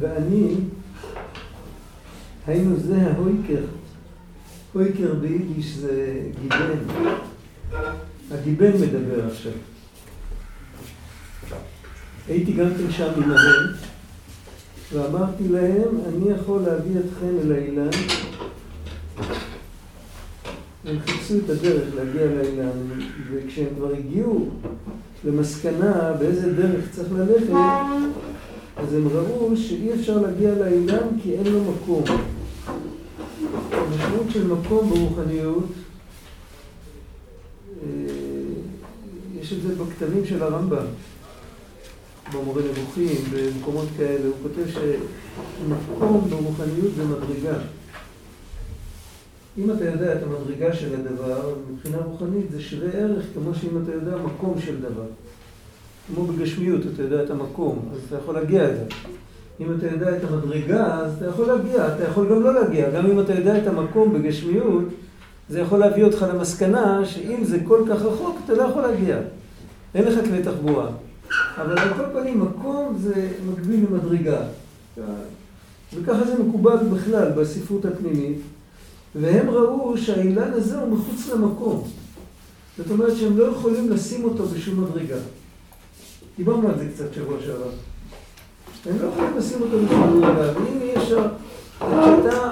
ואני, היינו זה ההויקר. הויקר ביידיש זה גיבן. הגיבן מדבר עכשיו. הייתי גם כן שם עמהם, ואמרתי להם, אני יכול להביא אתכם אל האילן. הם חיפשו את הדרך להגיע לאילן, וכשהם כבר הגיעו למסקנה באיזה דרך צריך ללכת, אז הם ראו שאי אפשר להגיע לאילן כי אין לו מקום. המשמעות של מקום ברוחניות, אה, יש את זה בכתבים של הרמב"ם, במורה נבוכים, במקומות כאלה, הוא כותב שמקום ברוחניות זה מדרגה. אם אתה יודע את המדרגה של הדבר, מבחינה רוחנית זה שווה ערך כמו שאם אתה יודע מקום של דבר. כמו בגשמיות, אתה יודע את המקום, אז אתה יכול להגיע אליו. אם אתה יודע את המדרגה, אז אתה יכול להגיע, אתה יכול גם לא להגיע. גם אם אתה יודע את המקום בגשמיות, זה יכול להביא אותך למסקנה שאם זה כל כך רחוק, אתה לא יכול להגיע. אין לך כלי תחבורה. אבל על כל פנים, מקום זה מקביל למדרגה. וככה זה מקובל בכלל בספרות הפנימית. והם ראו שהאילן הזה הוא מחוץ למקום. זאת אומרת שהם לא יכולים לשים אותו בשום מדרגה. דיברנו על זה קצת שבוע שעבר. הם לא יכולים לשים אותו בשום מדרגה, ואם אי אפשר, כשאתה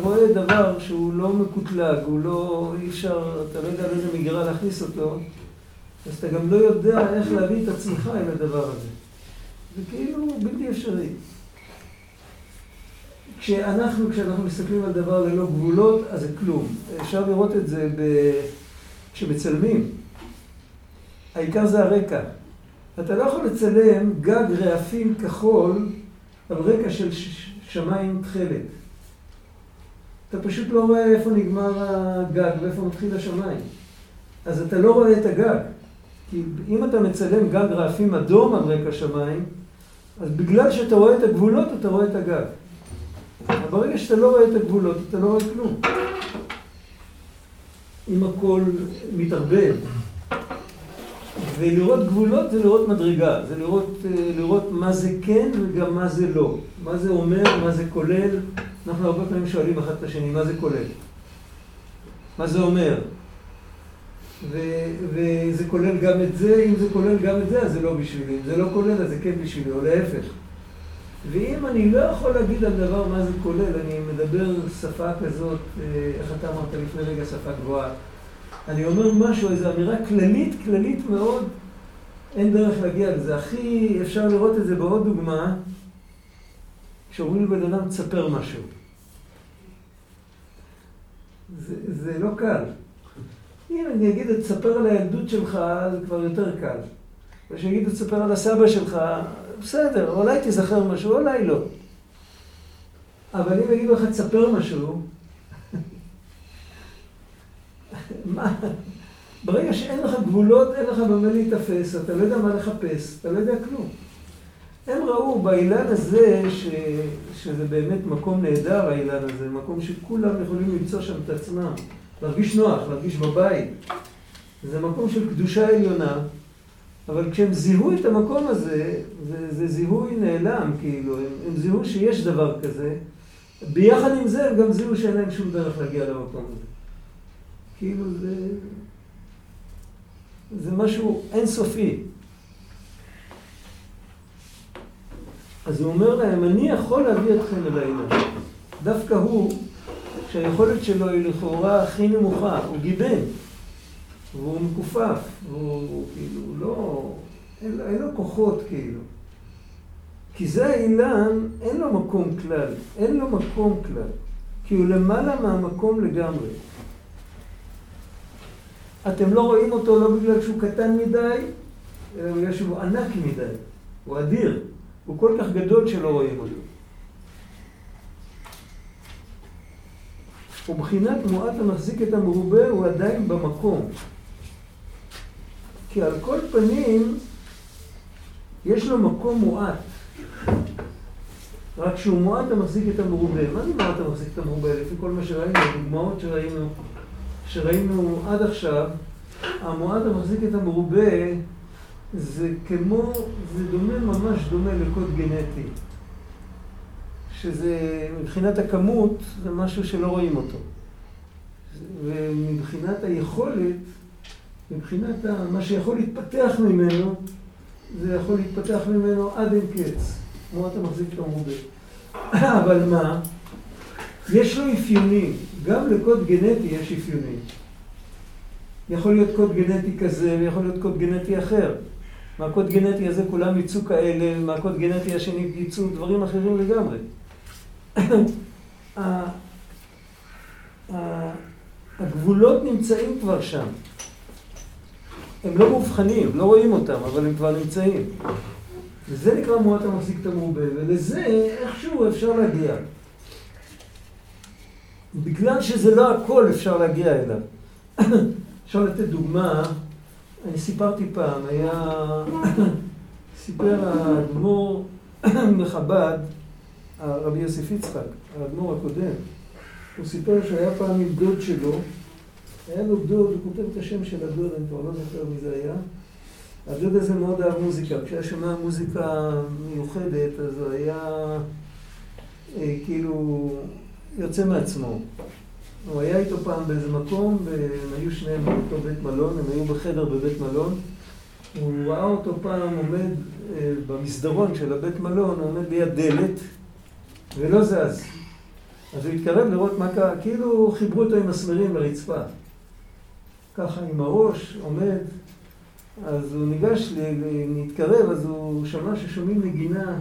רואה דבר שהוא לא מקוטלג, הוא לא, אי אפשר, אתה לא יודע לאיזה מגרה להכניס אותו, אז אתה גם לא יודע איך להביא את עצמך אל הדבר הזה. זה כאילו בלתי אפשרי. כשאנחנו, כשאנחנו מסתכלים על דבר ללא גבולות, אז זה כלום. אפשר לראות את זה ב... כשמצלמים. העיקר זה הרקע. אתה לא יכול לצלם גג רעפים כחול על רקע של שמיים תכלת. אתה פשוט לא רואה איפה נגמר הגג ואיפה מתחיל השמיים. אז אתה לא רואה את הגג. כי אם אתה מצלם גג רעפים אדום על רקע שמיים, אז בגלל שאתה רואה את הגבולות, אתה רואה את הגג. אבל ברגע שאתה לא רואה את הגבולות, אתה לא רואה כלום. אם הכל מתערבב. ולראות גבולות זה לראות מדרגה, זה לראות, אה, לראות מה זה כן וגם מה זה לא. מה זה אומר, מה זה כולל. אנחנו הרבה פעמים שואלים אחד את השני, מה זה כולל? מה זה אומר? ו- וזה כולל גם את זה, אם זה כולל גם את זה, אז זה לא בשבילי. אם זה לא כולל, אז זה כן בשבילי, או להפך. ואם אני לא יכול להגיד על דבר מה זה כולל, אני מדבר שפה כזאת, אה, איך אתה אמרת לפני רגע, שפה גבוהה. אני אומר משהו, איזו אמירה כללית, כללית מאוד, אין דרך להגיע לזה. הכי אפשר לראות את זה בעוד דוגמה, כשאומרים לבן אדם, תספר משהו. זה, זה לא קל. אם אני אגיד, תספר על הילדות שלך, זה כבר יותר קל. ושיגיד, תספר על הסבא שלך, בסדר, אולי תיזכר משהו, אולי לא. אבל אם יגידו לך, תספר משהו, ברגע שאין לך גבולות, אין לך במה להיתפס, אתה לא יודע מה לחפש, אתה לא יודע כלום. הם ראו באילן הזה, ש... שזה באמת מקום נהדר, האילן הזה, מקום שכולם יכולים למצוא שם את עצמם, להרגיש נוח, להרגיש בבית. זה מקום של קדושה עליונה, אבל כשהם זיהו את המקום הזה, זה, זה זיהוי נעלם, כאילו, הם, הם זיהו שיש דבר כזה, ביחד עם זה הם גם זיהו שאין להם שום דרך להגיע למקום הזה. כאילו זה, זה משהו אינסופי. אז הוא אומר להם, אני יכול להביא אתכם אל העניין. דווקא הוא, שהיכולת שלו היא לכאורה הכי נמוכה, הוא גיבן. והוא מכופף, והוא כאילו לא, אין, אין לו כוחות כאילו. כי זה האילן, אין לו מקום כלל, אין לו מקום כלל, כי הוא למעלה מהמקום לגמרי. אתם לא רואים אותו לא בגלל שהוא קטן מדי, אלא בגלל שהוא ענק מדי, הוא אדיר, הוא כל כך גדול שלא רואים אותו. ומבחינת מועט המחזיק את המרובה הוא עדיין במקום. כי על כל פנים, יש לו מקום מועט. רק שהוא מועט המחזיק את המרובה. מה זה מועט המחזיק את המרובה? לפי כל מה שראינו, הדוגמאות שראינו, שראינו עד עכשיו, המועט המחזיק את המרובה זה כמו, זה דומה, ממש דומה לקוד גנטי. שזה, מבחינת הכמות, זה משהו שלא רואים אותו. ומבחינת היכולת, מבחינת מה שיכול להתפתח ממנו, זה יכול להתפתח ממנו עד אין קץ, כמו אתה מחזיק את המרובה. אבל מה? יש לו אפיונים, גם לקוד גנטי יש אפיונים. יכול להיות קוד גנטי כזה ויכול להיות קוד גנטי אחר. מהקוד גנטי הזה כולם יצאו כאלה, מהקוד גנטי השני יצאו דברים אחרים לגמרי. הגבולות נמצאים כבר שם. הם לא מאובחנים, לא רואים אותם, אבל הם כבר נמצאים. וזה נקרא מועט המחזיק את המרובה, ולזה איכשהו אפשר להגיע. בגלל שזה לא הכל אפשר להגיע אליו. אפשר לתת דוגמה, אני סיפרתי פעם, היה, סיפר האדמו"ר מחב"ד, הרבי יוסף יצחק, האדמו"ר הקודם, הוא סיפר שהיה פעם עם דוד שלו, היה לו דוד, הוא כותב את השם של הדוד, אני כבר לא זוכר מי זה היה. הדוד הזה מאוד אהב מוזיקה, כשהיה שומע מוזיקה מיוחדת, אז הוא היה אה, כאילו יוצא מעצמו. הוא היה איתו פעם באיזה מקום, והם היו שניהם באותו בית מלון, הם היו בחדר בבית מלון. הוא ראה אותו פעם עומד אה, במסדרון של הבית מלון, הוא עומד ליד דלת, ולא זז. אז הוא התקרב לראות מה קרה, כאילו חיברו אותו עם מסמרים לרצפה. ככה עם הראש עומד, אז הוא ניגש להתקרב, אז הוא שמע ששומעים נגינה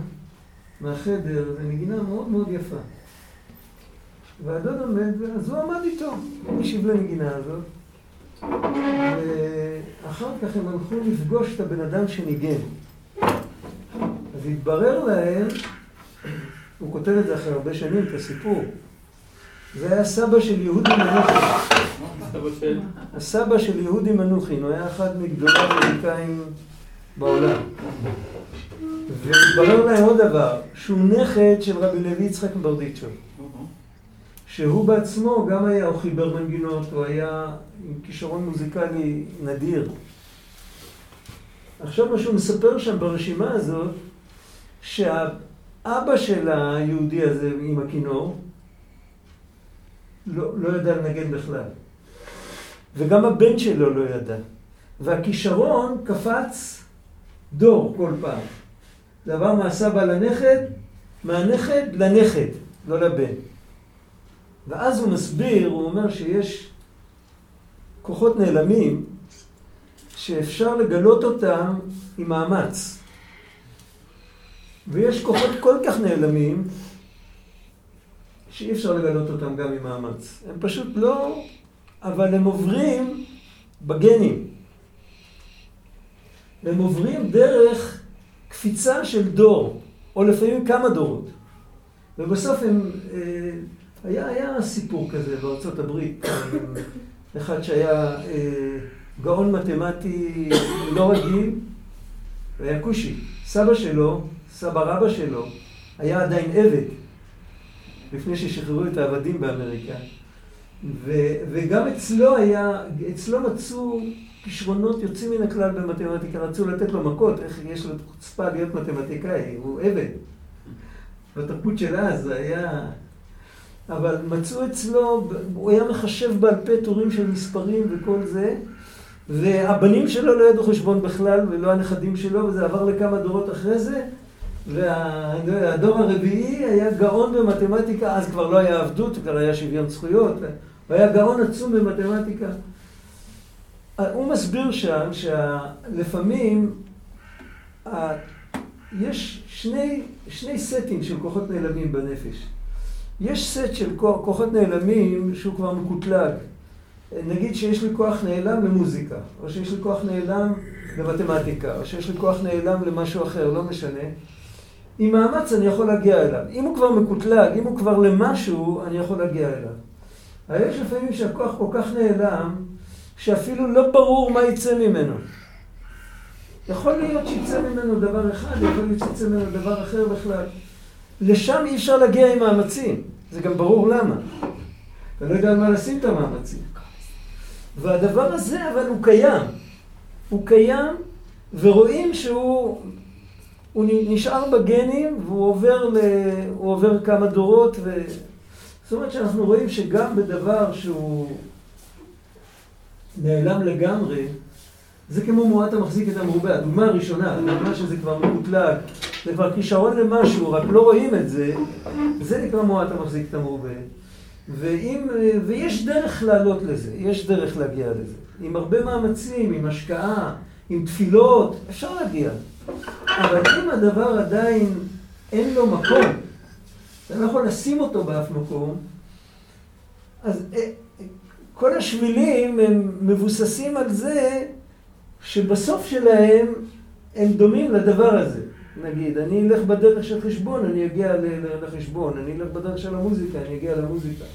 מהחדר, זו נגינה מאוד מאוד יפה. והדוד עומד, אז הוא עמד איתו, הוא השיב לנגינה הזאת. ואחר כך הם הלכו לפגוש את הבן אדם שניגן. אז התברר להם, הוא כותב את זה אחרי הרבה שנים, את הסיפור. זה היה סבא של יהודי מנוחין. הסבא של יהודי מנוחין, הוא היה אחד מגדולי המוזיקאים בעולם. והתברר להם עוד דבר, שהוא נכד של רבי לוי יצחק ברדיצ'ו. שהוא בעצמו גם היה, הוא חיבר מנגינות, הוא היה עם כישרון מוזיקלי נדיר. עכשיו מה שהוא מספר שם ברשימה הזאת, שהאבא של היהודי הזה עם הכינור, לא, לא ידע לנגן בכלל. וגם הבן שלו לא ידע. והכישרון קפץ דור כל פעם. זה עבר מהסבא לנכד, מהנכד לנכד, לא לבן. ואז הוא מסביר, הוא אומר שיש כוחות נעלמים שאפשר לגלות אותם עם מאמץ. ויש כוחות כל כך נעלמים שאי אפשר לגלות אותם גם עם מאמץ. הם פשוט לא, אבל הם עוברים בגנים. הם עוברים דרך קפיצה של דור, או לפעמים כמה דורות. ובסוף הם... אה, היה, היה סיפור כזה בארצות הברית, אחד שהיה אה, גאון מתמטי לא רגיל, והיה כושי. סבא שלו, סבא רבא שלו, היה עדיין עבד, לפני ששחררו את העבדים באמריקה. ו, וגם אצלו היה, אצלו מצאו כישרונות יוצאים מן הכלל במתמטיקה, רצו לתת לו מכות, איך יש לו חוצפה להיות מתמטיקאי, הוא עבד. בתרבות של אז זה היה... אבל מצאו אצלו, הוא היה מחשב בעל פה טורים של מספרים וכל זה, והבנים שלו לא ידעו חשבון בכלל, ולא הנכדים שלו, וזה עבר לכמה דורות אחרי זה, והדור הרביעי היה גאון במתמטיקה, אז כבר לא היה עבדות, כבר היה שוויון זכויות, הוא היה גאון עצום במתמטיקה. הוא מסביר שם שלפעמים יש שני, שני סטים של כוחות נעלמים בנפש. יש סט של כוחות נעלמים שהוא כבר מקוטלג. נגיד שיש לי כוח נעלם למוזיקה, או שיש לי כוח נעלם למתמטיקה, או שיש לי כוח נעלם למשהו אחר, לא משנה. עם מאמץ אני יכול להגיע אליו. אם הוא כבר מקוטלג, אם הוא כבר למשהו, אני יכול להגיע אליו. אבל יש לפעמים שהכוח כל כך נעלם, שאפילו לא ברור מה יצא ממנו. יכול להיות שיצא ממנו דבר אחד, יכול להיות שיצא ממנו דבר אחר בכלל. לשם אי אפשר להגיע עם מאמצים. זה גם ברור למה. אתה לא יודע על מה לשים את המאמצים. והדבר הזה, אבל הוא קיים. הוא קיים, ורואים שהוא הוא נשאר בגנים והוא עובר, ל... עובר כמה דורות. ו... זאת אומרת שאנחנו רואים שגם בדבר שהוא נעלם לגמרי, זה כמו מועט המחזיק את המרובה. הדוגמה הראשונה, הדוגמה שזה כבר מקוטלג, זה כבר כישרון למשהו, רק לא רואים את זה, זה נקרא מועט המחזיק את המרובה. ואם, ויש דרך לעלות לזה, יש דרך להגיע לזה. עם הרבה מאמצים, עם השקעה, עם תפילות, אפשר להגיע. אבל אם הדבר עדיין אין לו מקום, אתה לא יכול לשים אותו באף מקום, אז אה, כל השבילים הם מבוססים על זה שבסוף שלהם הם דומים לדבר הזה. נגיד, אני אלך בדרך של חשבון, אני אגיע לחשבון, אני אלך בדרך של המוזיקה, אני אגיע למוזיקה.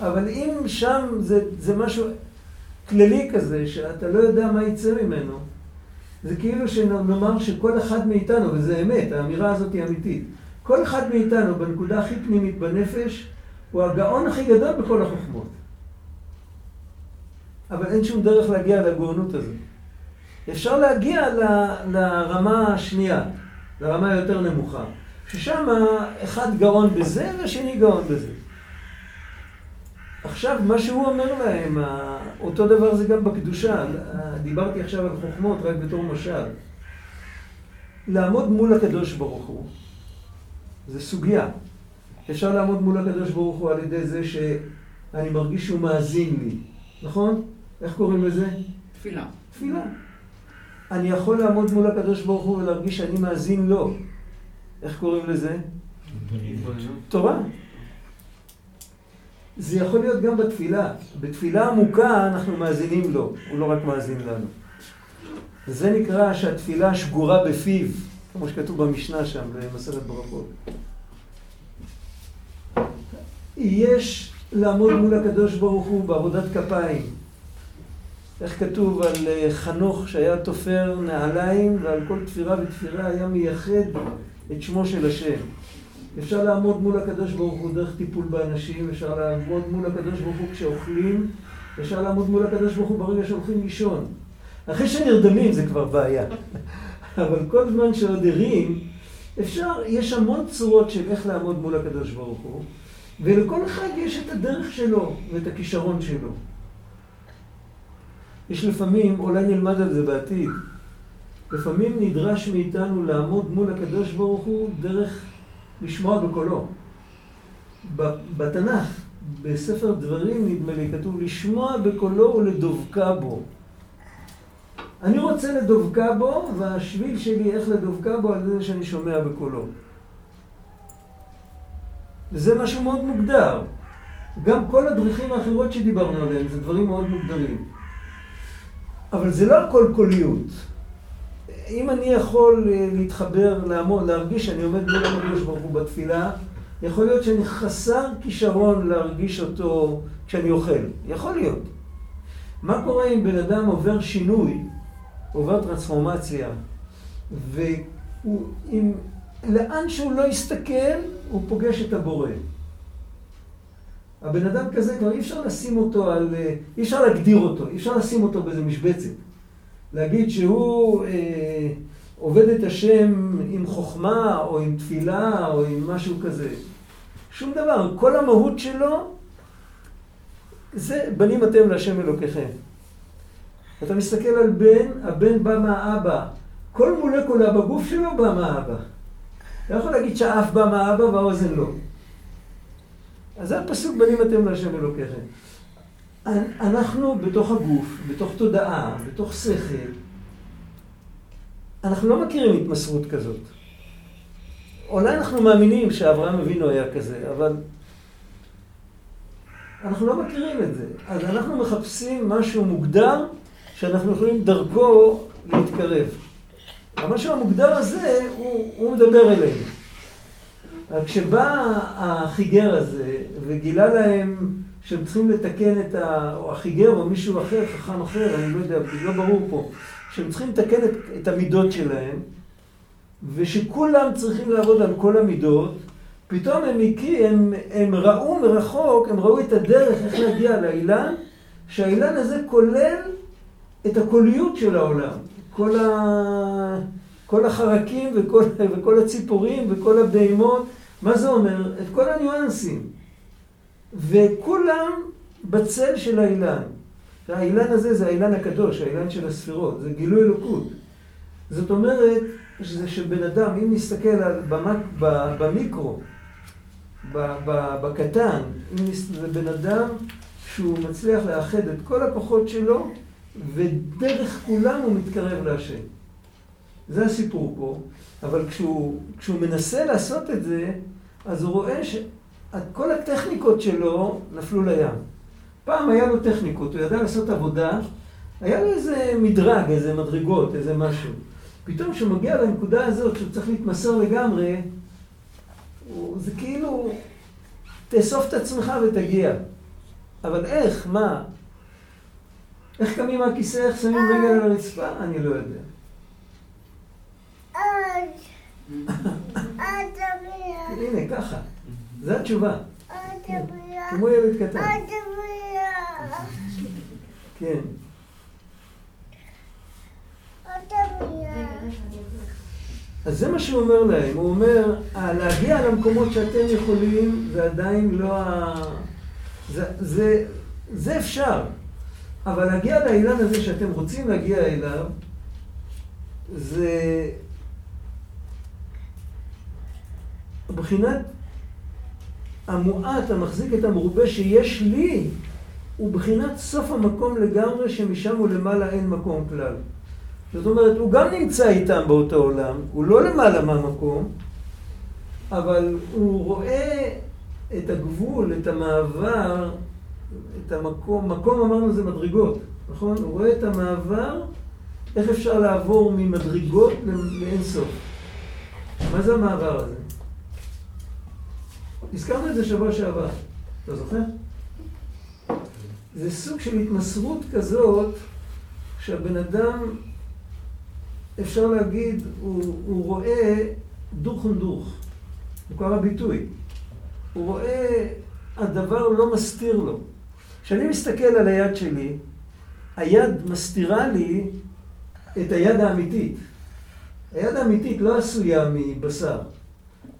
אבל אם שם זה, זה משהו כללי כזה, שאתה לא יודע מה יצא ממנו, זה כאילו שנאמר שכל אחד מאיתנו, וזה אמת, האמירה הזאת היא אמיתית, כל אחד מאיתנו בנקודה הכי פנימית בנפש, הוא הגאון הכי גדול בכל החוכמות. אבל אין שום דרך להגיע לגאונות הזאת. אפשר להגיע ל, לרמה השנייה, לרמה היותר נמוכה, ששם אחד גאון בזה והשני גאון בזה. עכשיו, מה שהוא אומר להם, אותו דבר זה גם בקדושה. דיברתי עכשיו על חוכמות רק בתור משל. לעמוד מול הקדוש ברוך הוא, זה סוגיה. אפשר לעמוד מול הקדוש ברוך הוא על ידי זה שאני מרגיש שהוא מאזין לי, נכון? איך קוראים לזה? תפילה. תפילה. אני יכול לעמוד מול הקדוש ברוך הוא ולהרגיש שאני מאזין לו. איך קוראים לזה? תורה. זה יכול להיות גם בתפילה. בתפילה עמוקה אנחנו מאזינים לו, הוא לא רק מאזין לנו. זה נקרא שהתפילה שגורה בפיו, כמו שכתוב במשנה שם, במסכת ברכות. יש לעמוד מול הקדוש ברוך הוא בעבודת כפיים. איך כתוב על אה, חנוך שהיה תופר נעליים ועל כל תפירה ותפירה היה מייחד את שמו של השם. אפשר לעמוד מול הקדוש ברוך הוא דרך טיפול באנשים, אפשר לעמוד מול הקדוש ברוך הוא כשאוכלים, אפשר לעמוד מול הקדוש ברוך הוא ברגע שהולכים לישון. אחרי שנרדמים זה כבר בעיה. אבל כל זמן שעוד ערים, אפשר, יש המון צורות של איך לעמוד מול הקדוש ברוך הוא, ולכל אחד יש את הדרך שלו ואת הכישרון שלו. יש לפעמים, אולי נלמד על זה בעתיד, לפעמים נדרש מאיתנו לעמוד מול הקדוש ברוך הוא דרך לשמוע בקולו. בתנ"ך, בספר דברים, נדמה לי, כתוב לשמוע בקולו ולדבקה בו. אני רוצה לדבקה בו, והשביל שלי איך לדבקה בו על זה שאני שומע בקולו. וזה משהו מאוד מוגדר. גם כל הדרכים האחרות שדיברנו עליהן זה דברים מאוד מוגדרים. אבל זה לא הכל קוליות. אם אני יכול אה, להתחבר, לעמוד, להרגיש שאני עומד מול הקדוש ברוך הוא בתפילה, יכול להיות שאני חסר כישרון להרגיש אותו כשאני אוכל. יכול להיות. מה קורה אם בן אדם עובר שינוי, עובר טרנספורמציה, ואם לאן שהוא לא יסתכל, הוא פוגש את הבורא. הבן אדם כזה כבר אי אפשר לשים אותו על... אה, אי אפשר להגדיר אותו, אי אפשר לשים אותו באיזה משבצת. להגיד שהוא אה, עובד את השם עם חוכמה, או עם תפילה, או עם משהו כזה. שום דבר. כל המהות שלו זה בנים אתם להשם אלוקיכם. אתה מסתכל על בן, הבן בא מהאבא. כל מולקולה בגוף שלו בא מהאבא. אתה יכול להגיד שהאף בא מהאבא והאוזן לא. אז זה הפסוק בנים אתם להשם אלוקיכם. אנחנו בתוך הגוף, בתוך תודעה, בתוך שכל, אנחנו לא מכירים התמסרות כזאת. אולי אנחנו מאמינים שאברהם אבינו היה כזה, אבל אנחנו לא מכירים את זה. אז אנחנו מחפשים משהו מוגדר שאנחנו יכולים דרכו להתקרב. המשהו המוגדר הזה, הוא, הוא מדבר אלינו. כשבא החיגר הזה וגילה להם שהם צריכים לתקן את ה... או החיגר או מישהו אחר, חכם אחר, אני לא יודע, זה לא ברור פה, שהם צריכים לתקן את, את המידות שלהם, ושכולם צריכים לעבוד על כל המידות, פתאום הם, הם, הם ראו מרחוק, הם ראו את הדרך איך להגיע לאילן, שהאילן הזה כולל את הקוליות של העולם. כל ה... כל החרקים וכל, וכל הציפורים וכל הבהמות, מה זה אומר? את כל הניואנסים. וכולם בצל של האילן. האילן הזה זה האילן הקדוש, האילן של הספירות, זה גילוי אלוקות. זאת אומרת, שזה של בן אדם, אם נסתכל על, במק, במיקרו, בקטן, אם זה בן אדם שהוא מצליח לאחד את כל הכוחות שלו, ודרך כולם הוא מתקרב להשם. זה הסיפור פה, אבל כשהוא, כשהוא מנסה לעשות את זה, אז הוא רואה שכל הטכניקות שלו נפלו לים. פעם היה לו טכניקות, הוא ידע לעשות עבודה, היה לו איזה מדרג, איזה מדרגות, איזה משהו. פתאום כשהוא מגיע לנקודה הזאת, שהוא צריך להתמסר לגמרי, הוא, זה כאילו, תאסוף את עצמך ותגיע. אבל איך? מה? איך קמים מהכיסא, איך שמים רגל על הרצפה? אני לא יודע. הנה, ככה. זו התשובה. כמו ילד קטן. כן. אז זה מה שהוא אומר להם, הוא אומר, להגיע למקומות שאתם יכולים, זה עדיין לא ה... זה, זה, זה אפשר, אבל להגיע לאילן הזה שאתם רוצים להגיע אליו, זה מבחינת המועט המחזיק את המרובה שיש לי, הוא בחינת סוף המקום לגמרי שמשם ולמעלה אין מקום כלל. זאת אומרת, הוא גם נמצא איתם באותו עולם, הוא לא למעלה מהמקום, אבל הוא רואה את הגבול, את המעבר, את המקום, מקום אמרנו זה מדרגות, נכון? הוא רואה את המעבר, איך אפשר לעבור ממדרגות לאין סוף. מה זה המעבר הזה? הזכרנו את זה שבוע שעבר, אתה זוכר? זה סוג של התמסרות כזאת שהבן אדם, אפשר להגיד, הוא, הוא רואה דוך ונדוך. מוכר הביטוי. הוא רואה, הדבר לא מסתיר לו. כשאני מסתכל על היד שלי, היד מסתירה לי את היד האמיתית. היד האמיתית לא עשויה מבשר.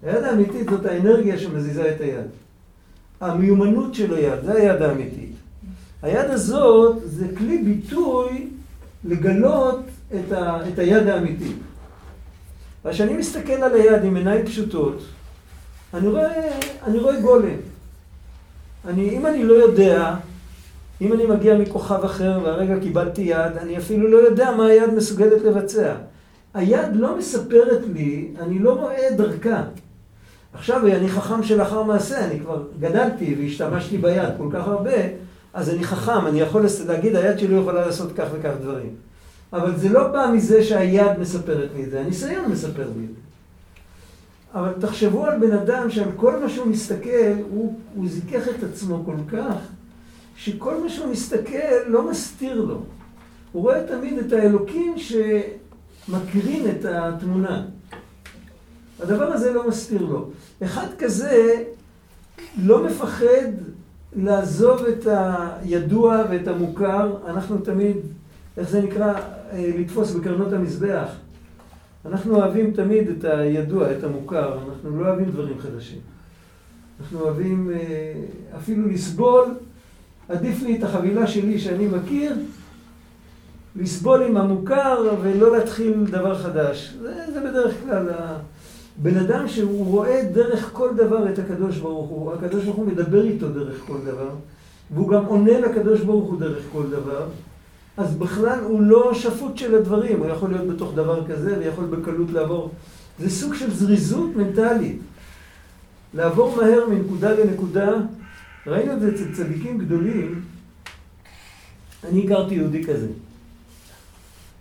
היד האמיתית זאת האנרגיה שמזיזה את היד. המיומנות של היד, זה היד האמיתית. היד הזאת זה כלי ביטוי לגלות את, ה, את היד האמיתית. וכשאני מסתכל על היד עם עיניים פשוטות, אני רואה, אני רואה גולם. אני, אם אני לא יודע, אם אני מגיע מכוכב אחר והרגע קיבלתי יד, אני אפילו לא יודע מה היד מסוגלת לבצע. היד לא מספרת לי, אני לא רואה דרכה. עכשיו אני חכם שלאחר מעשה, אני כבר גדלתי והשתמשתי ביד כל כך הרבה, אז אני חכם, אני יכול להגיד, היד שלי יכולה לעשות כך וכך דברים. אבל זה לא בא מזה שהיד מספרת לי את זה, הניסיון מספר לי את זה. אבל תחשבו על בן אדם שעל כל מה שהוא מסתכל, הוא, הוא זיכך את עצמו כל כך, שכל מה שהוא מסתכל לא מסתיר לו. הוא רואה תמיד את האלוקים שמקרין את התמונה. הדבר הזה לא מסתיר לו. אחד כזה לא מפחד לעזוב את הידוע ואת המוכר. אנחנו תמיד, איך זה נקרא, אה, לתפוס בקרנות המזבח. אנחנו אוהבים תמיד את הידוע, את המוכר, אנחנו לא אוהבים דברים חדשים. אנחנו אוהבים אה, אפילו לסבול, עדיף לי את החבילה שלי שאני מכיר, לסבול עם המוכר ולא להתחיל דבר חדש. זה, זה בדרך כלל בן אדם שהוא רואה דרך כל דבר את הקדוש ברוך הוא, הקדוש ברוך הוא מדבר איתו דרך כל דבר, והוא גם עונה לקדוש ברוך הוא דרך כל דבר, אז בכלל הוא לא שפוט של הדברים, הוא יכול להיות בתוך דבר כזה ויכול בקלות לעבור. זה סוג של זריזות מנטלית. לעבור מהר מנקודה לנקודה. ראינו את זה אצל צדיקים גדולים. אני הכרתי יהודי כזה.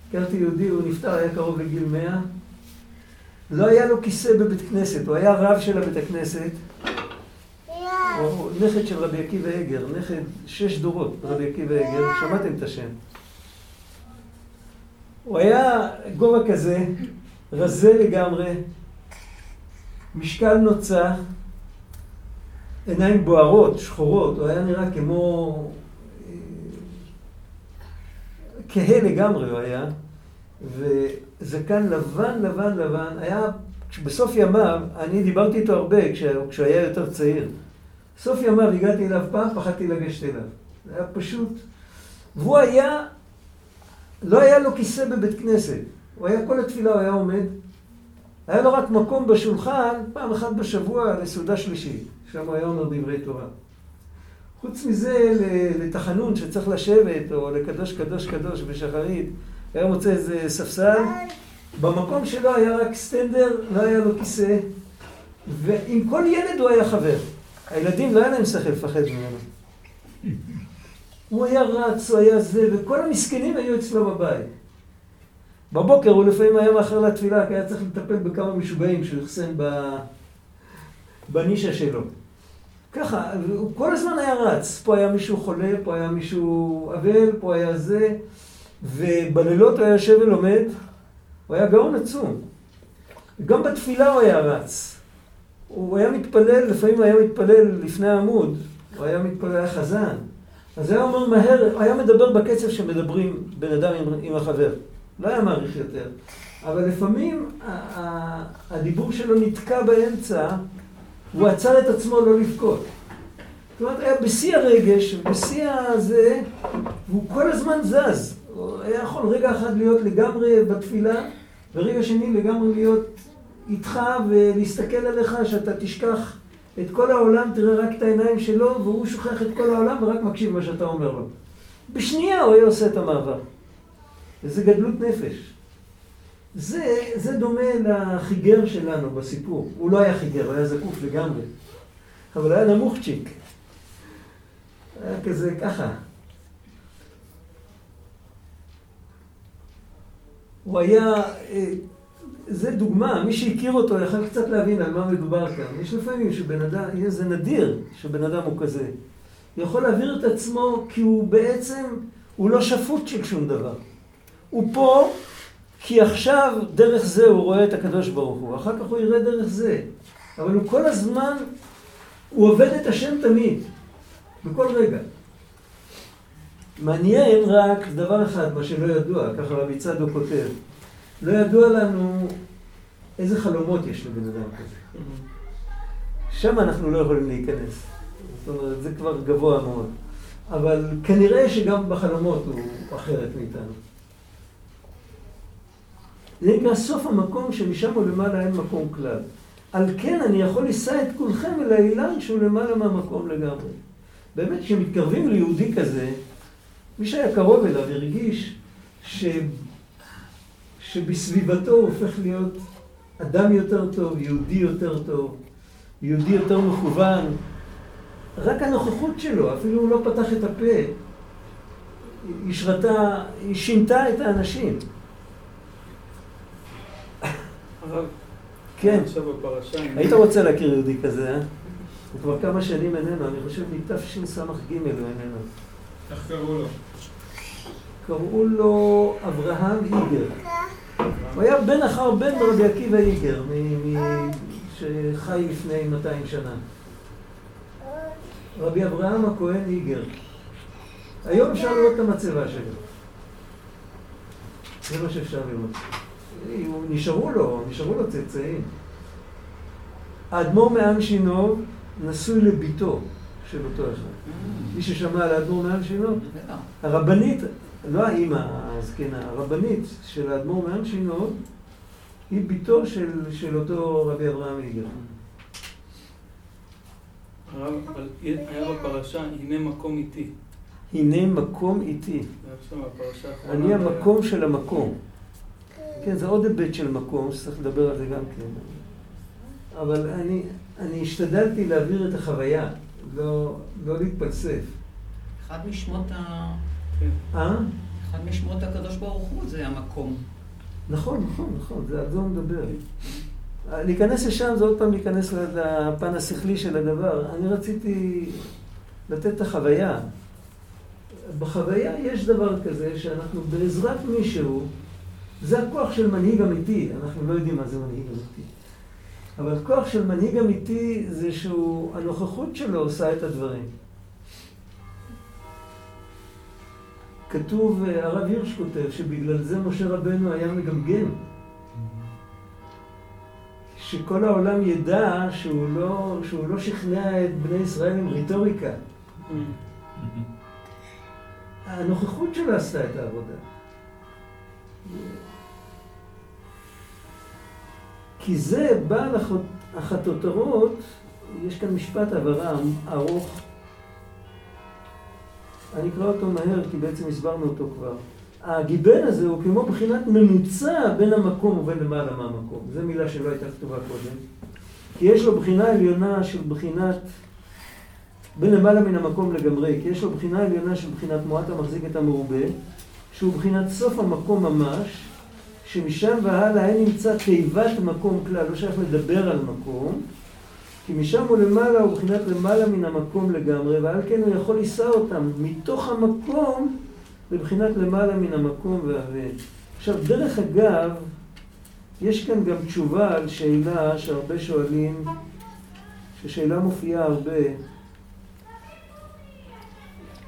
הכרתי יהודי, הוא נפטר, היה קרוב לגיל מאה. לא היה לו כיסא בבית כנסת, הוא היה רב של הבית הכנסת. הוא נכד של רבי עקיבא אגר, נכד שש דורות, רבי עקיבא אגר, שמעתם את השם. הוא היה גובה כזה, רזה לגמרי, משקל נוצה, עיניים בוערות, שחורות, הוא היה נראה כמו... אה, כהה לגמרי הוא היה. זקן לבן, לבן, לבן, היה, בסוף ימיו, אני דיברתי איתו הרבה כשהוא, היה יותר צעיר. בסוף ימיו הגעתי אליו פעם, פחדתי לגשת אליו. זה היה פשוט. והוא היה, לא היה לו כיסא בבית כנסת. הוא היה, כל התפילה הוא היה עומד. היה לו רק מקום בשולחן, פעם אחת בשבוע, לסעודה שלישית. שם הוא היה אומר דברי תורה. חוץ מזה, לתחנון שצריך לשבת, או לקדוש קדוש קדוש בשחרית, היה מוצא איזה ספסל. במקום שלו היה רק סטנדר, לא היה לו כיסא, ועם כל ילד הוא היה חבר. הילדים לא היה להם שכל לפחד ממנו. הוא היה רץ, הוא היה זה, וכל המסכנים היו אצלו בבית. בבוקר הוא לפעמים היה מאחר לתפילה, כי היה צריך לטפל בכמה משוגעים שהוא אחסן בנישה שלו. ככה, הוא כל הזמן היה רץ. פה היה מישהו חולה, פה היה מישהו אבל, פה היה זה, ובלילות הוא היה יושב ולומד. הוא היה גאון עצום. גם בתפילה הוא היה רץ. הוא היה מתפלל, לפעמים היה מתפלל לפני העמוד, הוא היה מתפלל, היה חזן. אז היה אומר מהר, היה מדבר בקצב שמדברים בן אדם עם, עם החבר. לא היה מעריך יותר. אבל לפעמים הדיבור שלו נתקע באמצע, הוא עצר את עצמו לא לבכות. זאת אומרת, היה בשיא הרגש, בשיא הזה, והוא כל הזמן זז. הוא היה יכול רגע אחד להיות לגמרי בתפילה, ורגע שני לגמרי להיות איתך ולהסתכל עליך, שאתה תשכח את כל העולם, תראה רק את העיניים שלו, והוא שוכח את כל העולם ורק מקשיב מה שאתה אומר לו. בשנייה הוא היה עושה את המעבר. וזה גדלות נפש. זה, זה דומה לחיגר שלנו בסיפור. הוא לא היה חיגר, הוא היה זקוף לגמרי. אבל היה נמוכצ'יק. היה כזה ככה. הוא היה, אה, זה דוגמה, מי שהכיר אותו יכול קצת להבין על מה מדובר כאן. יש לפעמים שבן אדם, זה נדיר שבן אדם הוא כזה. יכול להעביר את עצמו כי הוא בעצם, הוא לא שפוט של שום דבר. הוא פה כי עכשיו דרך זה הוא רואה את הקדוש ברוך הוא, אחר כך הוא יראה דרך זה. אבל הוא כל הזמן, הוא עובד את השם תמיד, בכל רגע. מעניין רק דבר אחד, מה שלא ידוע, ככה רבי צדוק כותב. לא ידוע לנו איזה חלומות יש לבן אדם כזה. שם אנחנו לא יכולים להיכנס. זאת אומרת, זה כבר גבוה מאוד. אבל כנראה שגם בחלומות הוא אחרת מאיתנו. זה נקרא סוף המקום שמשם או למעלה אין מקום כלל. על כן אני יכול לישא את כולכם אל האילן שהוא למעלה מהמקום לגמרי. באמת, כשמתקרבים ליהודי כזה, מי שהיה קרוב אליו הרגיש ש... שבסביבתו הוא הופך להיות אדם יותר טוב, יהודי יותר טוב, יהודי יותר מכוון. רק הנוכחות שלו, אפילו הוא לא פתח את הפה, היא שרתה, היא שינתה את האנשים. כן. היית רוצה להכיר יהודי כזה, אה? הוא כבר כמה שנים איננו, אני חושב מתשס"ג הוא איננו. איך קראו לו? קראו לו אברהם איגר. הוא היה בן אחר בן רבי עקיבא איגר, שחי לפני 200 שנה. רבי אברהם הכהן איגר. היום אפשר לראות את המצבה שלו. זה מה שאפשר לראות. נשארו לו, נשארו לו צאצאים. האדמו"ר מעם שינו נשוי לביתו של אותו אחד. מי ששמע על האדמו"ר מעם שינו, הרבנית, לא האימא הזקנה, הרבנית של האדמו"ר מעם שינו, היא ביתו של, של אותו רבי אברהם איגר. הרב, אבל היה בפרשה, הנה מקום איתי. הנה מקום איתי. אני המקום של המקום. כן, זה עוד היבט של מקום, שצריך לדבר על זה גם כן. אבל אני, אני השתדלתי להעביר את החוויה, לא, לא להתפלסף. אחד משמות ה... אה? אחד משמות הקדוש ברוך הוא זה המקום. נכון, נכון, נכון, זה על זה הוא מדבר. להיכנס לשם זה עוד פעם להיכנס לפן השכלי של הדבר. אני רציתי לתת את החוויה. בחוויה יש דבר כזה שאנחנו בעזרת מישהו זה הכוח של מנהיג אמיתי, אנחנו לא יודעים מה זה מנהיג אמיתי. אבל כוח של מנהיג אמיתי זה שהוא, הנוכחות שלו עושה את הדברים. כתוב, הרב הירש כותב, שבגלל זה משה רבנו היה מגמגם. שכל העולם ידע שהוא לא, שהוא לא שכנע את בני ישראל עם רטוריקה. הנוכחות שלו עשתה את העבודה. כי זה בעל החטוטרות, יש כאן משפט הבהרה ארוך. אני אקרא אותו מהר, כי בעצם הסברנו אותו כבר. הגיבן הזה הוא כמו בחינת ממוצע בין המקום ובין למעלה מהמקום. זו מילה שלא הייתה כתובה קודם. כי יש לו בחינה עליונה של בחינת, בין למעלה מן המקום לגמרי, כי יש לו בחינה עליונה של בחינת מועט המחזיק את המרובה, שהוא בחינת סוף המקום ממש, שמשם והלאה אין נמצא תיבת מקום כלל, לא שייך לדבר על מקום, כי משם הוא למעלה הוא בחינת למעלה מן המקום לגמרי, ועל כן הוא יכול לישא אותם מתוך המקום לבחינת למעלה מן המקום והווה. עכשיו, דרך אגב, יש כאן גם תשובה על שאלה שהרבה שואלים, ששאלה מופיעה הרבה.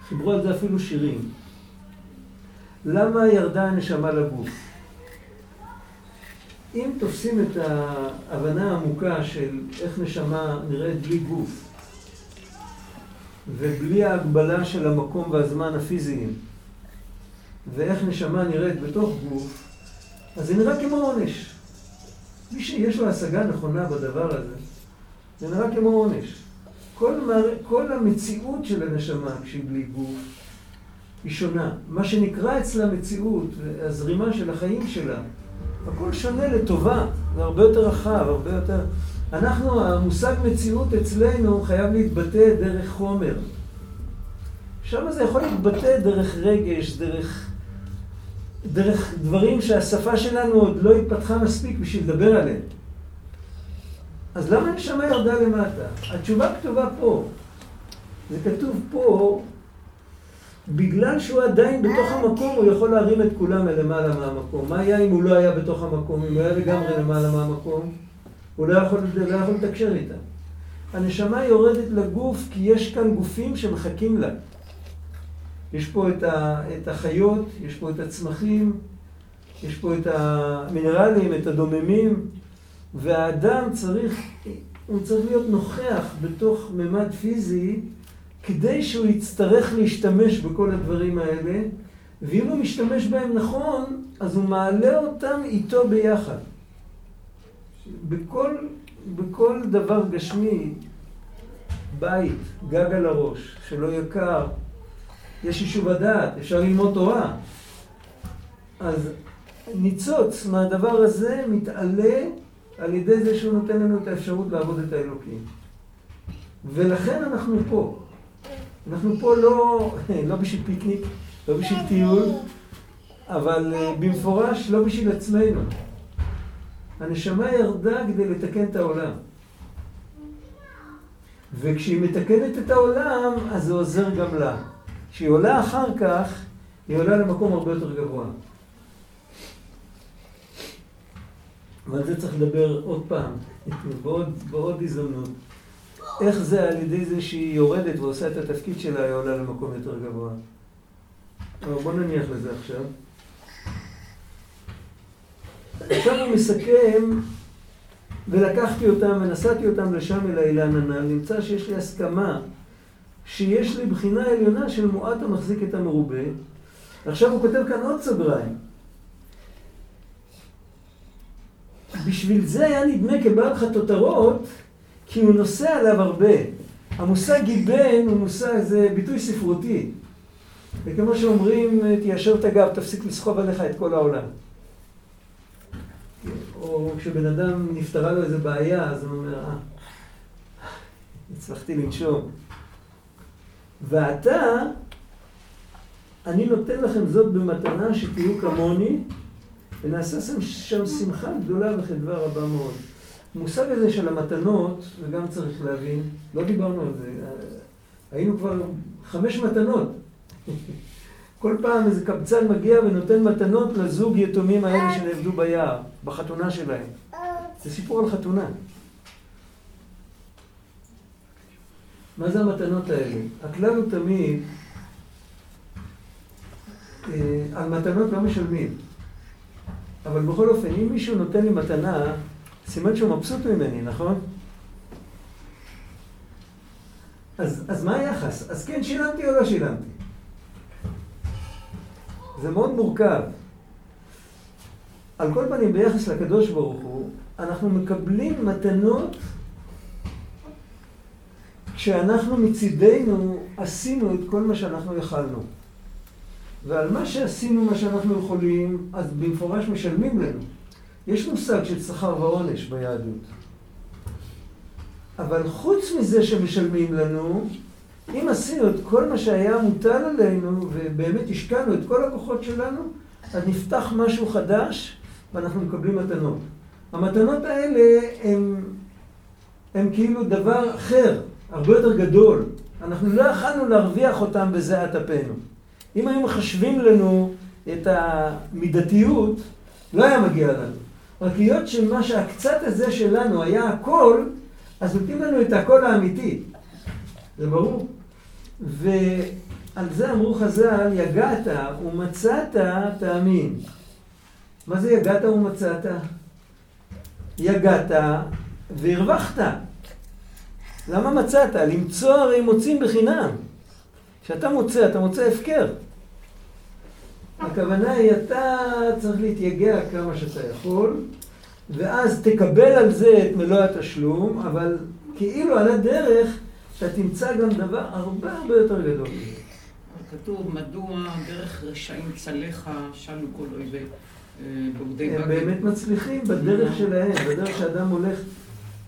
חיברו על זה אפילו שירים. למה ירדה הנשמה לגוף? אם תופסים את ההבנה העמוקה של איך נשמה נראית בלי גוף, ובלי ההגבלה של המקום והזמן הפיזיים, ואיך נשמה נראית בתוך גוף, אז זה נראה כמו עונש. מי שיש לו השגה נכונה בדבר הזה, זה נראה כמו עונש. כל, מר... כל המציאות של הנשמה כשהיא בלי גוף היא שונה. מה שנקרא אצלה מציאות, הזרימה של החיים שלה, הכל שונה לטובה, זה הרבה יותר רחב, הרבה יותר... אנחנו, המושג מציאות אצלנו חייב להתבטא דרך חומר. שם זה יכול להתבטא דרך רגש, דרך דרך דברים שהשפה שלנו עוד לא התפתחה מספיק בשביל לדבר עליהם. אז למה הנשמה ירדה למטה? התשובה כתובה פה. זה כתוב פה, בגלל שהוא עדיין בתוך המקום, הוא יכול להרים את כולם מלמעלה מהמקום. מה היה אם הוא לא היה בתוך המקום? אם הוא היה לגמרי למעלה מהמקום? הוא לא יכול, לא יכול לתקשר איתם. הנשמה יורדת לגוף כי יש כאן גופים שמחכים לה. יש פה את, ה, את החיות, יש פה את הצמחים, יש פה את המינרלים, את הדוממים, והאדם צריך, הוא צריך להיות נוכח בתוך ממד פיזי כדי שהוא יצטרך להשתמש בכל הדברים האלה, ואם הוא משתמש בהם נכון, אז הוא מעלה אותם איתו ביחד. בכל, בכל דבר גשמי, בית, גג על הראש, שלא יקר, יש יישוב הדעת, אפשר ללמוד תורה. אז ניצוץ מהדבר הזה מתעלה על ידי זה שהוא נותן לנו את האפשרות לעבוד את האלוקים. ולכן אנחנו פה. אנחנו פה לא, לא בשביל פיקניק, לא בשביל טיול, אבל אה, במפורש לא בשביל עצמנו. הנשמה ירדה כדי לתקן את העולם. וכשהיא מתקנת את העולם, אז זה עוזר גם לה. כשהיא עולה אחר כך, היא עולה למקום הרבה יותר גבוה. ועל זה צריך לדבר עוד פעם, בעוד, בעוד הזדמנות. איך זה על ידי זה שהיא יורדת ועושה את התפקיד שלה, היא עולה למקום יותר גבוה. אבל בוא נניח לזה עכשיו. עכשיו הוא מסכם, ולקחתי אותם ונסעתי אותם לשם אל האילן הנ"ל, נמצא שיש לי הסכמה שיש לי בחינה עליונה של מועט המחזיק את המרובה. עכשיו הוא כותב כאן עוד סוגריים. בשביל זה היה נדמה כבעל חטוטרות, כי הוא נושא עליו הרבה. המושג גיבן הוא מושג, זה ביטוי ספרותי. וכמו שאומרים, תיישר את הגב, תפסיק לסחוב עליך את כל העולם. או כשבן אדם נפתרה לו איזה בעיה, אז הוא אומר, אה, הצלחתי לנשום. ועתה, אני נותן לכם זאת במתנה שתהיו כמוני, ונעשה שם שמחה גדולה וחדווה רבה מאוד. המושג הזה של המתנות, וגם צריך להבין, לא דיברנו על זה, היינו כבר חמש מתנות. כל פעם איזה קבצן מגיע ונותן מתנות לזוג יתומים האלה שנעבדו ביער, בחתונה שלהם. זה סיפור על חתונה. מה זה המתנות האלה? הכלל הוא תמיד, אה, על מתנות לא משלמים. אבל בכל אופן, אם מישהו נותן לי מתנה, סימן שהוא מבסוט ממני, נכון? אז, אז מה היחס? אז כן, שילמתי או לא שילמתי? זה מאוד מורכב. על כל פנים, ביחס לקדוש ברוך הוא, אנחנו מקבלים מתנות כשאנחנו מצידנו עשינו את כל מה שאנחנו יכלנו. ועל מה שעשינו מה שאנחנו יכולים, אז במפורש משלמים לנו. יש מושג של שכר ועונש ביהדות. אבל חוץ מזה שמשלמים לנו, אם עשינו את כל מה שהיה מוטל עלינו, ובאמת השקענו את כל הכוחות שלנו, אז נפתח משהו חדש ואנחנו מקבלים מתנות. המתנות האלה הן, הן כאילו דבר אחר, הרבה יותר גדול. אנחנו לא יכלנו להרוויח אותם בזיעת אפינו. אם היו מחשבים לנו את המידתיות, לא היה מגיע לנו. רק היות שמה שהקצת הזה שלנו היה הכל, אז נותנים לנו את הכל האמיתי. זה ברור? ועל זה אמרו חז"ל, יגעת ומצאת תאמין. מה זה יגעת ומצאת? יגעת והרווחת. למה מצאת? למצוא הרי מוצאים בחינם. כשאתה מוצא, אתה מוצא הפקר. הכוונה היא, אתה צריך להתייגע כמה שאתה יכול, ואז תקבל על זה את מלוא התשלום, אבל כאילו על הדרך אתה תמצא גם דבר הרבה הרבה יותר גדול. כתוב, מדוע דרך רשעים צלחה שלו כל אויבי בוגדי הם באמת מצליחים בדרך שלהם, בדרך שאדם הולך,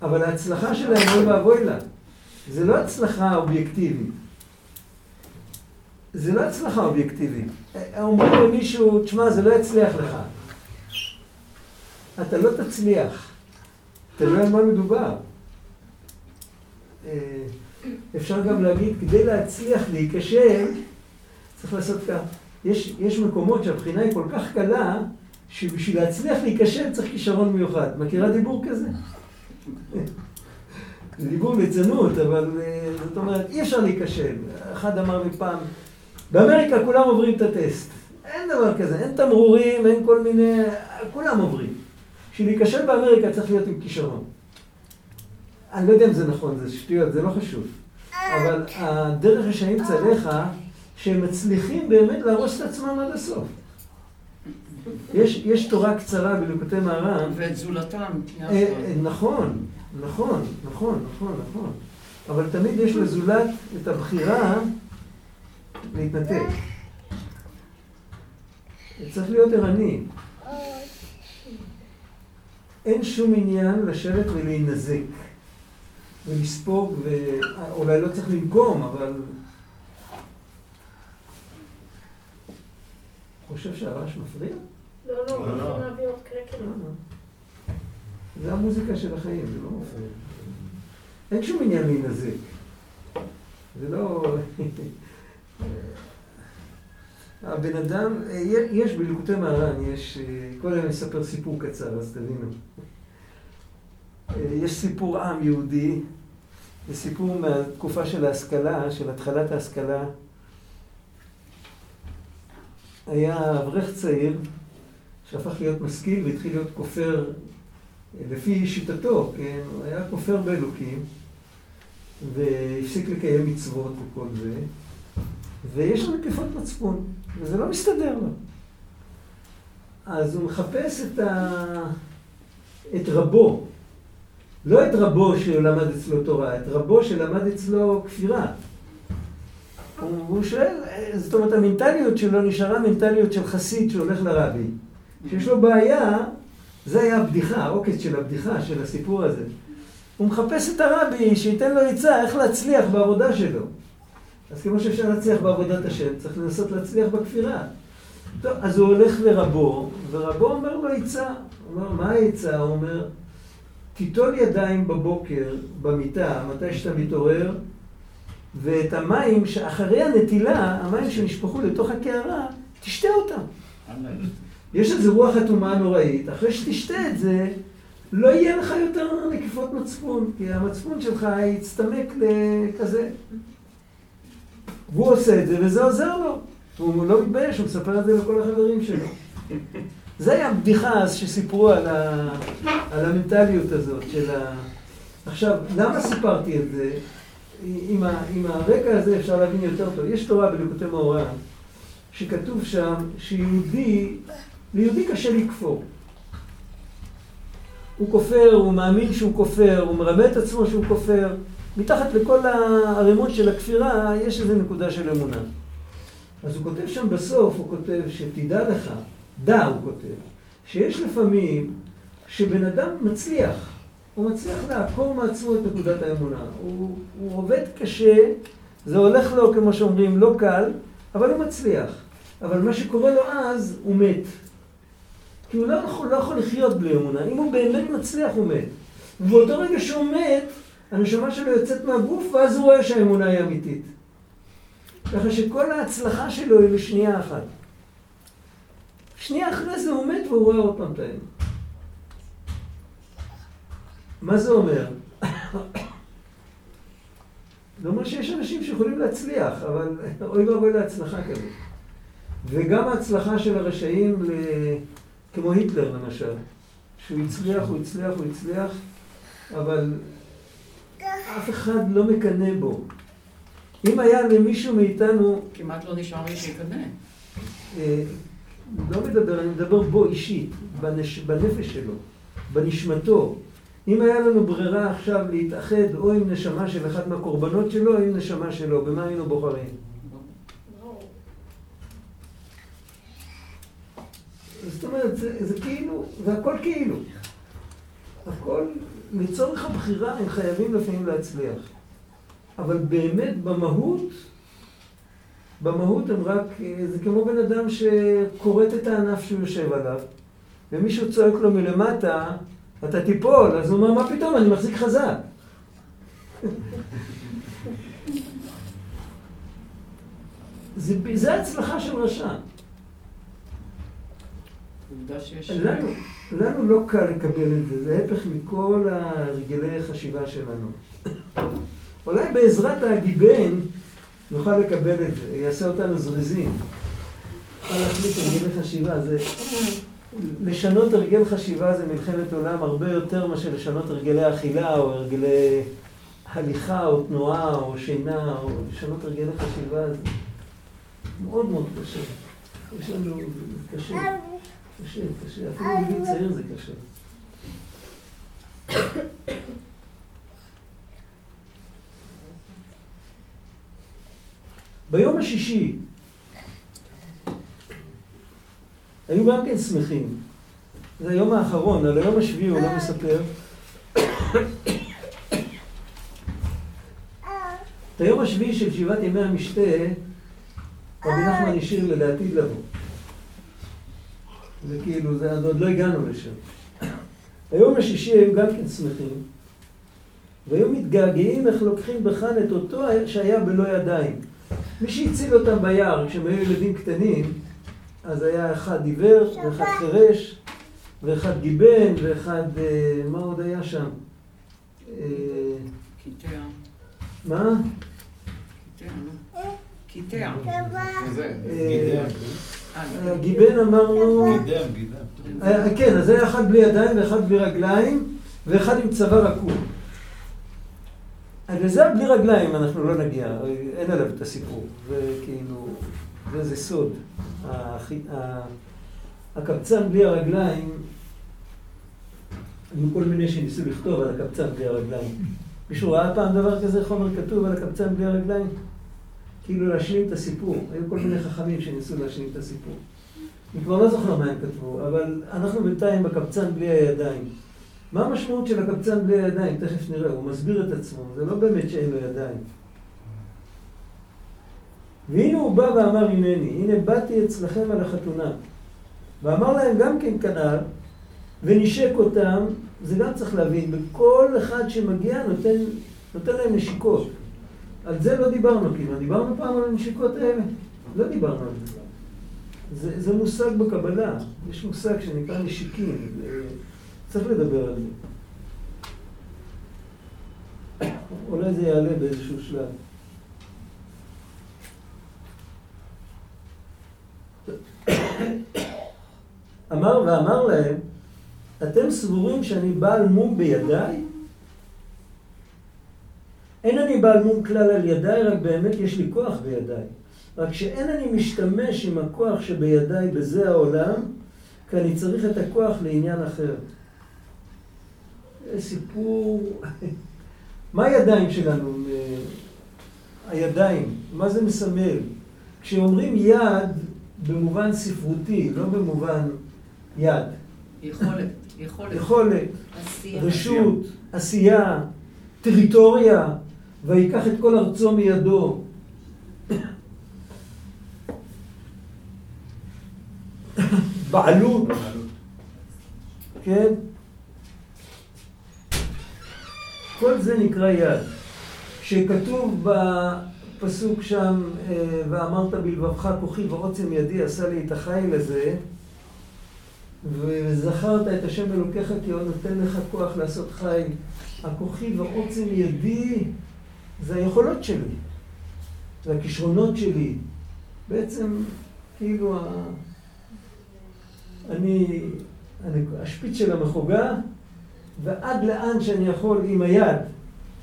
אבל ההצלחה שלהם אוי ואבוי לה. זה לא הצלחה אובייקטיבית. זה לא הצלחה אובייקטיבית. אומרים למישהו, תשמע, זה לא יצליח לך. אתה לא תצליח. יודע על מה מדובר. אה, אפשר גם להגיד, כדי להצליח להיכשל, צריך לעשות כך. יש, יש מקומות שהבחינה היא כל כך קלה, שבשביל להצליח להיכשל צריך כישרון מיוחד. מכירה דיבור כזה? זה דיבור ליצנות, אבל אה, זאת אומרת, אי אפשר להיכשל. אחד אמר לי פעם, באמריקה כולם עוברים את הטסט. אין דבר כזה, אין תמרורים, אין כל מיני... כולם עוברים. בשביל להיכשל באמריקה צריך להיות עם כישרון. אני לא יודע אם זה נכון, זה שטויות, זה לא חשוב. אבל הדרך רשעים צליחה, שהם מצליחים באמת להרוס את עצמם עד הסוף. יש, יש תורה קצרה בלוקותי מהר"ם. ואת זולתם. אה, נכון, נכון, נכון, נכון, נכון. אבל תמיד יש לזולת את הבחירה להתנתק. צריך להיות ערני. אין שום עניין לשבת ולהינזק ולספוג, ואולי לא צריך לנקום, אבל... חושב שהרעש מפריע? לא, לא, רוצים להביא עוד קרקרים. זה המוזיקה של החיים, זה לא מפריע. אין שום עניין להינזק. זה לא... הבן אדם, יש בליקוטי מהר"ן, יש, כל היום אספר סיפור קצר, אז תבינו. יש סיפור עם יהודי, זה סיפור מהתקופה של ההשכלה, של התחלת ההשכלה. היה אברך צעיר שהפך להיות משכיל והתחיל להיות כופר לפי שיטתו, כן? הוא היה כופר באלוקים והפסיק לקיים מצוות וכל זה. ויש לו נקיפות מצפון, וזה לא מסתדר לו. אז הוא מחפש את, ה... את רבו, לא את רבו שלמד אצלו תורה, את רבו שלמד אצלו כפירה. הוא, שואל, זאת אומרת, המנטליות שלו נשארה מנטליות של חסיד שהולך לרבי. שיש לו בעיה, זה היה הבדיחה, העוקץ של הבדיחה, של הסיפור הזה. הוא מחפש את הרבי שייתן לו עצה איך להצליח בעבודה שלו. אז כמו שאפשר להצליח בעבודת השם, צריך לנסות להצליח בכפירה. טוב, אז הוא הולך לרבו, ורבו אומר לו עצה. הוא אומר, מה העצה? הוא אומר, תיטול ידיים בבוקר, במיטה, מתי שאתה מתעורר, ואת המים שאחרי הנטילה, המים שנשפכו לתוך הקערה, תשתה אותם. יש איזו רוח אטומה נוראית, אחרי שתשתה את זה, לא יהיה לך יותר נקיפות מצפון, כי המצפון שלך יצטמק לכזה. והוא עושה את זה, וזה עוזר לו. הוא לא מתבייש, הוא מספר את זה לכל החברים שלו. זה היה בדיחה אז שסיפרו על, ה, על המנטליות הזאת של ה... עכשיו, למה סיפרתי את זה? עם, ה, עם הרקע הזה אפשר להבין יותר טוב. יש תורה בליקוטי מאורע, שכתוב שם שיהודי, ליהודי קשה לכפור. הוא כופר, הוא מאמין שהוא כופר, הוא מרמה את עצמו שהוא כופר. מתחת לכל הערימות של הכפירה יש איזו נקודה של אמונה. אז הוא כותב שם בסוף, הוא כותב שתדע לך, דע הוא כותב, שיש לפעמים שבן אדם מצליח, הוא מצליח לעקור מעצמו את נקודת האמונה. הוא, הוא עובד קשה, זה הולך לו, כמו שאומרים, לא קל, אבל הוא מצליח. אבל מה שקורה לו אז, הוא מת. כי הוא לא יכול, לא יכול לחיות בלי אמונה. אם הוא באמת מצליח, הוא מת. ובאותו רגע שהוא מת, הנשמה שלו יוצאת מהגוף, ואז הוא רואה שהאמונה היא אמיתית. ככה שכל ההצלחה שלו היא לשנייה אחת. שנייה אחרי זה הוא מת והוא רואה עוד פעם את האמונה. מה זה אומר? זה אומר שיש אנשים שיכולים להצליח, אבל אוי ואבוי להצלחה כזאת. וגם ההצלחה של הרשעים, כמו היטלר למשל, שהוא הצליח, הוא הצליח, הוא הצליח, אבל אף אחד לא מקנא בו. אם היה למישהו מאיתנו... כמעט לא נשאר מי שיקנא. אה, לא מדבר, אני מדבר בו אישית, בנש, בנפש שלו, בנשמתו. אם היה לנו ברירה עכשיו להתאחד או עם נשמה של אחת מהקורבנות שלו, או עם נשמה שלו, במה היינו בוחרים? זאת אומרת, זה, זה כאילו, זה הכל כאילו. הכל, לצורך הבחירה הם חייבים לפעמים להצליח. אבל באמת במהות, במהות הם רק, זה כמו בן אדם שכורת את הענף שהוא יושב עליו, ומישהו צועק לו מלמטה, אתה תיפול, אז הוא אומר, מה פתאום, אני מחזיק חזק. זה, זה הצלחה של רשע. לנו, לנו לא קל לקבל את זה, זה ההפך מכל הרגלי חשיבה שלנו. אולי בעזרת הגיבן נוכל לקבל את זה, יעשה אותנו זריזים. נוכל להחליט הרגלי חשיבה, זה... לשנות הרגל חשיבה זה מלחמת עולם הרבה יותר מאשר לשנות הרגלי אכילה או הרגלי הליכה או תנועה או שינה או לשנות הרגלי חשיבה זה מאוד מאוד קשה. יש לנו, זה קשה, קשה, קשה, אפילו בגיל צעיר זה קשה. ביום השישי היו גם כן שמחים. זה היום האחרון, על היום השביעי הוא לא מספר. את היום השביעי של שבעת ימי המשתה, רבי נחמן השאיר לעתיד לבוא. זה כאילו, זה עוד לא הגענו לשם. היום השישי היו גם כן שמחים, והיו מתגעגעים איך לוקחים בכאן את אותו שהיה בלא ידיים. מי שהציל אותם ביער, כשהם היו ילדים קטנים, אז היה אחד עיוור, ואחד חירש, ואחד גיבן, ואחד, אה, מה עוד היה שם? אה. מה? קיטע. אה, גיבן אמרנו... כן, אז היה אחד בלי ידיים ואחד בלי רגליים, ואחד עם צוואר עקום. לזה בלי רגליים אנחנו לא נגיע, אין עליו את הסיפור. זה כאילו, זה סוד. הקבצן בלי הרגליים, היו כל מיני שניסו לכתוב על הקבצן בלי הרגליים. מישהו ראה פעם דבר כזה, חומר כתוב על הקבצן בלי הרגליים? כאילו להשלים את הסיפור. היו כל מיני חכמים שניסו להשלים את הסיפור. אני כבר לא זוכר מה הם כתבו, אבל אנחנו בינתיים בקבצן בלי הידיים. מה המשמעות של הקבצן בלי הידיים? תכף נראה, הוא מסביר את עצמו, זה לא באמת שאין לו ידיים. והנה הוא בא ואמר הנני, הנה באתי אצלכם על החתונה. ואמר להם גם כן כנ"ל, ונשק אותם, זה גם צריך להבין, וכל אחד שמגיע נותן, נותן להם נשיקות. על זה לא דיברנו כמעט, דיברנו פעם על הנשיקות האלה? לא דיברנו על זה. זה, זה מושג בקבלה, יש מושג שנקרא נשיקים, צריך לדבר על זה. אולי זה יעלה באיזשהו שלב. אמר ואמר להם, אתם סבורים שאני בעל מום בידיי? אין אני בעל מום כלל על ידיי, רק באמת יש לי כוח בידיי. רק שאין אני משתמש עם הכוח שבידיי בזה העולם, כי אני צריך את הכוח לעניין אחר. זה סיפור... מה הידיים שלנו? הידיים, מה זה מסמל? כשאומרים יד במובן ספרותי, לא במובן יד. יכולת, יכולת. יכולת, עשייה. רשות, עשייה, טריטוריה, ויקח את כל ארצו מידו. בעלות, כן? כל זה נקרא יד. כשכתוב בפסוק שם, אה, ואמרת בלבבך כוחי ועוצם ידי עשה לי את החיל הזה, וזכרת את השם אלוקיך כי הוא נותן לך כוח לעשות חיל. הכוחי ועוצם ידי זה היכולות שלי, זה הכישרונות שלי. בעצם, כאילו, ה... אני, אני השפיץ של המחוגה, ועד לאן שאני יכול עם היד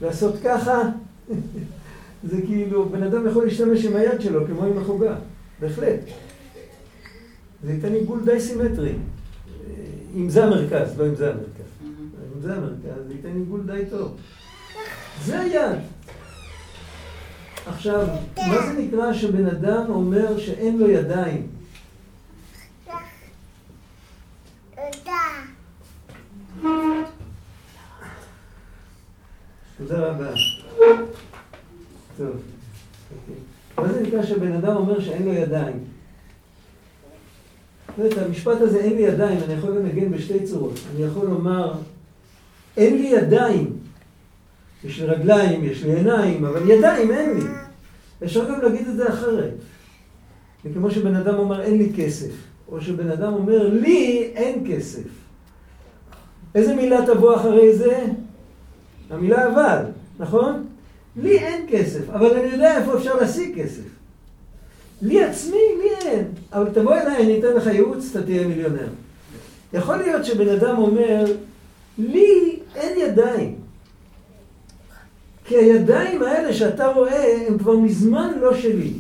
לעשות ככה, זה כאילו, בן אדם יכול להשתמש עם היד שלו כמו עם החוגה, בהחלט. זה ייתן עיגול די סימטרי. אם זה המרכז, לא אם זה המרכז. אם זה המרכז, זה ייתן עיגול די טוב. זה היד. עכשיו, מה זה נקרא שבן אדם אומר שאין לו ידיים? תודה רבה. טוב, אוקיי. מה זה נקרא שבן אדם אומר שאין לו ידיים? את המשפט הזה, אין לי ידיים, אני יכול לנגן בשתי צורות. אני יכול לומר, אין לי ידיים. יש לי רגליים, יש לי עיניים, אבל ידיים אין לי. אפשר גם להגיד את זה אחרת. זה כמו שבן אדם אומר, אין לי כסף. או שבן אדם אומר, לי אין כסף. איזה מילה תבוא אחרי זה? המילה אבל, נכון? לי אין כסף, אבל אני יודע איפה אפשר להשיג כסף. לי עצמי, לי אין. אבל תבוא אליי, אני אתן לך ייעוץ, אתה תהיה מיליונר. יכול להיות שבן אדם אומר, לי אין ידיים. כי הידיים האלה שאתה רואה, הם כבר מזמן לא שלי.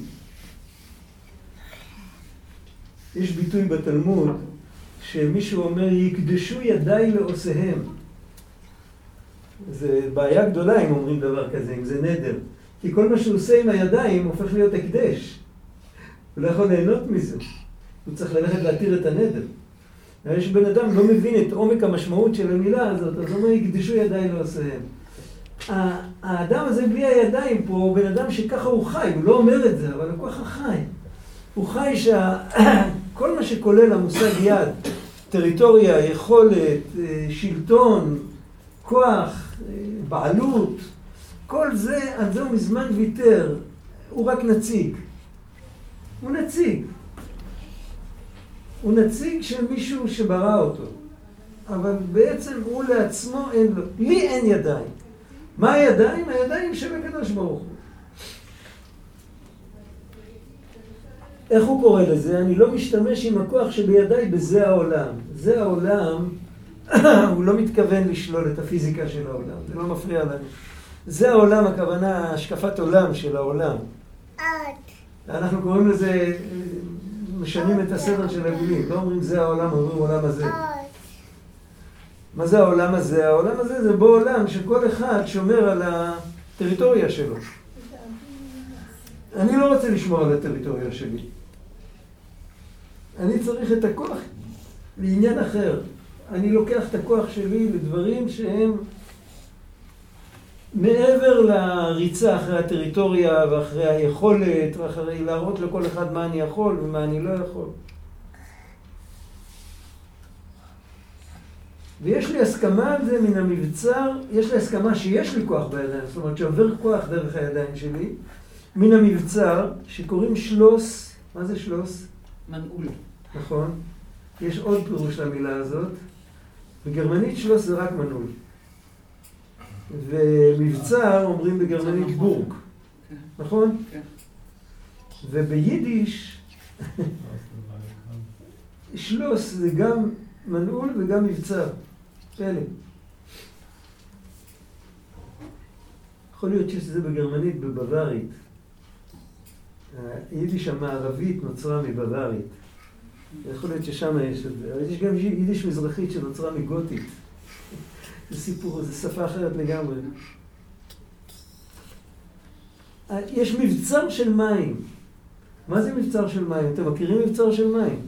יש ביטוי בתלמוד, שמישהו אומר, יקדשו ידיי לעושיהם. זה בעיה גדולה אם אומרים דבר כזה, אם זה נדר. כי כל מה שהוא עושה עם הידיים הופך להיות הקדש. הוא לא יכול ליהנות מזה. הוא צריך ללכת להתיר את הנדר. יש בן אדם לא מבין את עומק המשמעות של המילה הזאת, אז הוא אומר, יקדשו ידיי לעושיהם. האדם הזה בלי הידיים פה הוא בן אדם שככה הוא חי, הוא לא אומר את זה, אבל הוא ככה חי. הוא חי שכל מה שכולל המושג יד, טריטוריה, יכולת, שלטון, כוח, בעלות, כל זה, על זה הוא מזמן ויתר, הוא רק נציג. הוא נציג. הוא נציג של מישהו שברא אותו. אבל בעצם הוא לעצמו אין לו. לי אין ידיים. מה הידיים? הידיים של הקדוש ברוך הוא. איך הוא קורא לזה? אני לא משתמש עם הכוח שבידיי בזה העולם. זה העולם, הוא לא מתכוון לשלול את הפיזיקה של העולם, זה לא מפריע לנו. זה העולם, הכוונה, השקפת עולם של העולם. אנחנו קוראים לזה, משנים את הסדר של המילים, לא אומרים זה העולם, אומרים עולם הזה. מה זה העולם הזה? העולם הזה זה בו עולם שכל אחד שומר על הטריטוריה שלו. אני לא רוצה לשמור על הטריטוריה שלי. אני צריך את הכוח לעניין אחר. אני לוקח את הכוח שלי לדברים שהם מעבר לריצה אחרי הטריטוריה ואחרי היכולת ואחרי להראות לכל אחד מה אני יכול ומה אני לא יכול. ויש לי הסכמה על זה מן המבצר, יש לי הסכמה שיש לי כוח בידיים, זאת אומרת שעובר כוח דרך הידיים שלי, מן המבצר, שקוראים שלוס, מה זה שלוס? מנעול. נכון. יש עוד פירוש למילה הזאת. בגרמנית שלוס זה רק מנעול. ומבצר אומרים בגרמנית בורג, נכון? כן. וביידיש שלוס זה גם מנעול וגם מבצר. פלא. יכול להיות שזה בגרמנית, בבווארית. היידיש המערבית נוצרה מבווארית. יכול להיות ששם יש את זה. אבל יש גם יידיש מזרחית שנוצרה מגותית. זה סיפור, זו שפה אחרת לגמרי. יש מבצר של מים. מה זה מבצר של מים? אתם מכירים מבצר של מים?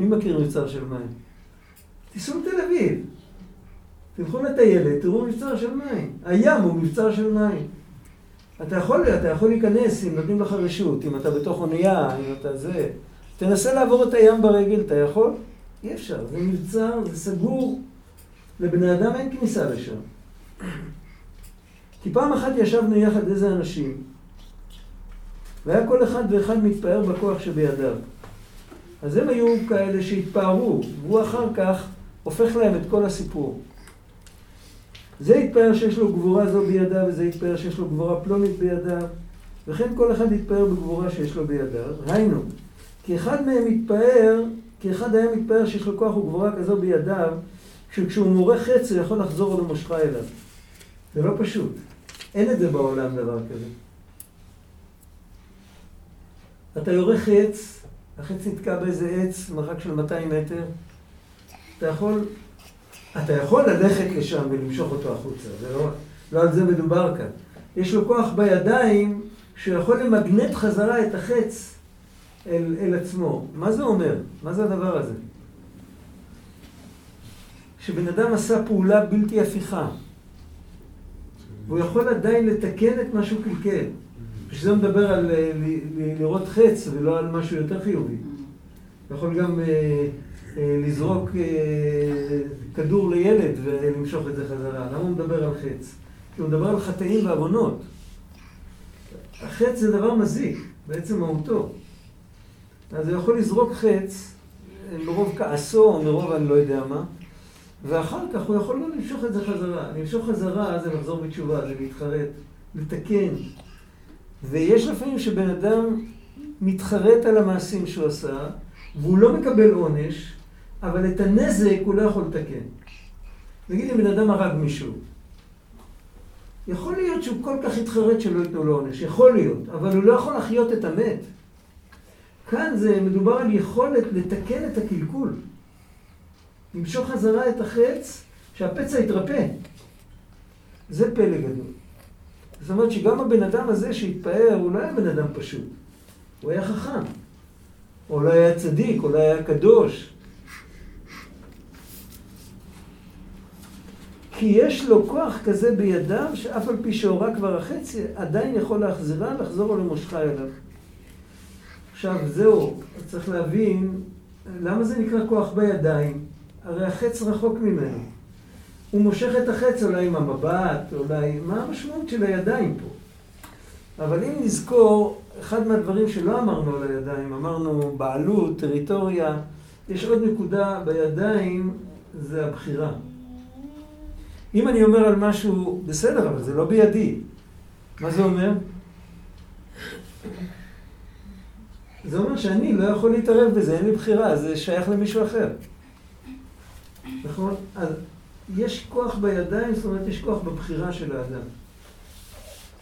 מי מכיר מבצר של מים? תיסעו לתל אביב. תלכו לטיילת, תראו מבצר של מים. הים הוא מבצר של מים. אתה יכול, אתה יכול להיכנס אם נותנים לך רשות, אם אתה בתוך אונייה, אם אתה זה. תנסה לעבור את הים ברגל, אתה יכול? אי אפשר, זה מבצר, זה סגור. לבני אדם אין כניסה לשם. כי פעם אחת ישבנו יחד איזה אנשים, והיה כל אחד ואחד מתפאר בכוח שבידיו. אז הם היו כאלה שהתפארו, והוא אחר כך הופך להם את כל הסיפור. זה יתפאר שיש לו גבורה זו בידיו, וזה יתפאר שיש לו גבורה פלונית בידיו, וכן כל אחד יתפאר בגבורה שיש לו בידיו. היינו, כי אחד מהם יתפאר, כי אחד היה מתפאר שיש לו כוח וגבורה כזו בידיו, שכשהוא מורה חץ הוא יכול לחזור ולמושכה אליו. זה לא פשוט. אין את זה בעולם דבר כזה. אתה יורה חץ, החץ נתקע באיזה עץ, מרחק של 200 מטר, אתה יכול, אתה יכול ללכת לשם ולמשוך אותו החוצה, זה לא, לא על זה מדובר כאן. יש לו כוח בידיים שיכול למגנט חזרה את החץ אל, אל עצמו. מה זה אומר? מה זה הדבר הזה? שבן אדם עשה פעולה בלתי הפיכה, והוא יכול עדיין לתקן את מה שהוא קלקל. בשביל זה מדבר על אה, לראות חץ ולא על משהו יותר חיובי. יכול גם אה, לזרוק כדור לילד ולמשוך את זה חזרה. למה הוא מדבר על חץ? כי הוא מדבר על חטאים ועוונות. החץ זה דבר מזיק, בעצם מהותו. אז הוא יכול לזרוק חץ מרוב כעסו או מרוב אני לא יודע מה, ואחר כך הוא יכול לא למשוך את זה חזרה. למשוך חזרה זה לחזור בתשובה, זה להתחרט, לתקן. ויש לפעמים שבן אדם מתחרט על המעשים שהוא עשה, והוא לא מקבל עונש, אבל את הנזק הוא לא יכול לתקן. נגיד אם בן אדם הרג מישהו, יכול להיות שהוא כל כך התחרט שלא ייתנו לו עונש, יכול להיות, אבל הוא לא יכול לחיות את המת. כאן זה מדובר על יכולת לתקן את הקלקול. למשוך חזרה את החץ, שהפצע יתרפא. זה פלא גדול. זאת אומרת שגם הבן אדם הזה שהתפאר, הוא לא היה בן אדם פשוט. הוא היה חכם. או לא היה צדיק, או לא היה קדוש. כי יש לו כוח כזה בידיו, שאף על פי שהורה כבר החצי, עדיין יכול להחזירה, לחזור או למושכה אליו. עכשיו, זהו, צריך להבין, למה זה נקרא כוח בידיים? הרי החץ רחוק ממנו. הוא מושך את החץ אולי עם המבט, אולי... מה המשמעות של הידיים פה? אבל אם נזכור, אחד מהדברים שלא אמרנו על הידיים, אמרנו בעלות, טריטוריה, יש עוד נקודה בידיים, זה הבחירה. אם אני אומר על משהו, בסדר, אבל זה לא בידי. מה זה אומר? זה אומר שאני לא יכול להתערב בזה, אין לי בחירה, זה שייך למישהו אחר. נכון? אז יש כוח בידיים, זאת אומרת, יש כוח בבחירה של האדם.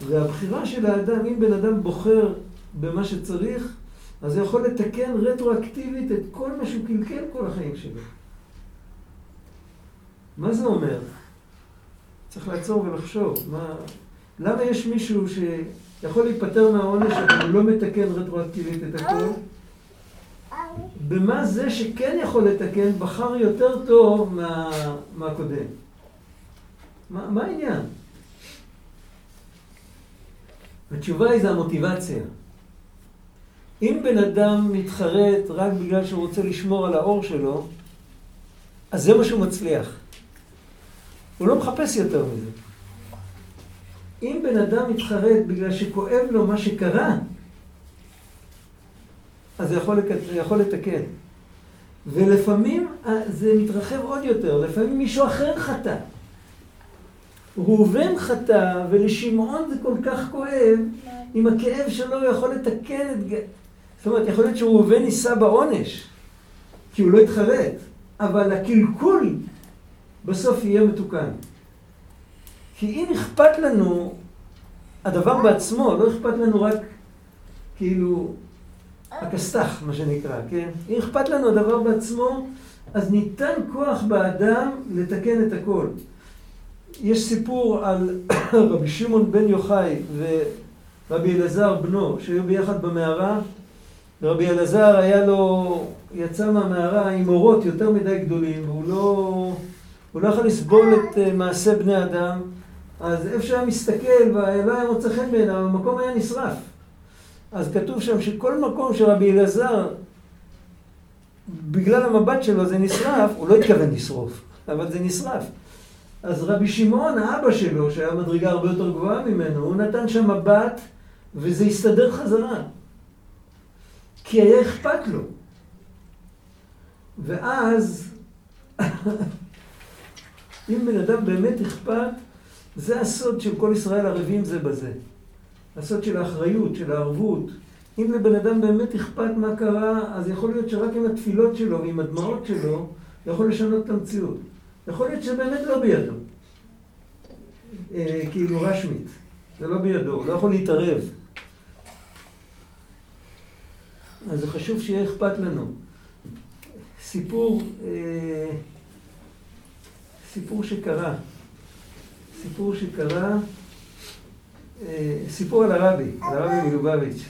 והבחירה של האדם, אם בן אדם בוחר במה שצריך, אז הוא יכול לתקן רטרואקטיבית את כל מה שהוא קלקל כל החיים שלו. מה זה אומר? צריך לעצור ולחשוב. מה... למה יש מישהו שיכול להיפטר מהעונש אבל הוא לא מתקן רטרואקטיבית את הכל? במה זה שכן יכול לתקן בחר יותר טוב מה, מהקודם? מה, מה העניין? התשובה היא זה המוטיבציה. אם בן אדם מתחרט רק בגלל שהוא רוצה לשמור על האור שלו, אז זה מה שהוא מצליח. הוא לא מחפש יותר מזה. אם בן אדם מתחרט בגלל שכואב לו מה שקרה, אז זה יכול, לק... יכול לתקן. ולפעמים אה, זה מתרחב עוד יותר, לפעמים מישהו אחר חטא. ראובן חטא, ולשמעון זה כל כך כואב, עם הכאב שלו הוא יכול לתקן את... זאת אומרת, יכול להיות שראובן יישא בעונש, כי הוא לא התחרט, אבל הקלקול בסוף יהיה מתוקן. כי אם אכפת לנו הדבר בעצמו, לא אכפת לנו רק כאילו הכסת"ח, מה שנקרא, כן? אם אכפת לנו הדבר בעצמו, אז ניתן כוח באדם לתקן את הכל. יש סיפור על רבי שמעון בן יוחאי ורבי אלעזר בנו, שהיו ביחד במערה, ורבי אלעזר היה לו, יצא מהמערה עם אורות יותר מדי גדולים, והוא לא, הוא לא יכול לסבול את אה, מעשה בני אדם, אז איפה שהיה מסתכל ולא היה מוצא חן בעיניו, המקום היה נשרף. אז כתוב שם שכל מקום שרבי אלעזר, בגלל המבט שלו זה נשרף, הוא לא התכוון לשרוף, אבל זה נשרף. אז רבי שמעון, האבא שלו, שהיה מדרגה הרבה יותר גבוהה ממנו, הוא נתן שם מבט וזה הסתדר חזרה. כי היה אכפת לו. ואז, אם בן אדם באמת אכפת, זה הסוד של כל ישראל ערבים זה בזה. הסוד של האחריות, של הערבות. אם לבן אדם באמת אכפת מה קרה, אז יכול להיות שרק עם התפילות שלו ועם הדמעות שלו, יכול לשנות את המציאות. יכול להיות שבאמת לא בידו. אה, כאילו רשמית. זה לא בידו, הוא לא יכול להתערב. אז זה חשוב שיהיה אכפת לנו. סיפור, אה, סיפור שקרה. סיפור שקרה, אה, סיפור על הרבי, על הרבי מלובביץ'.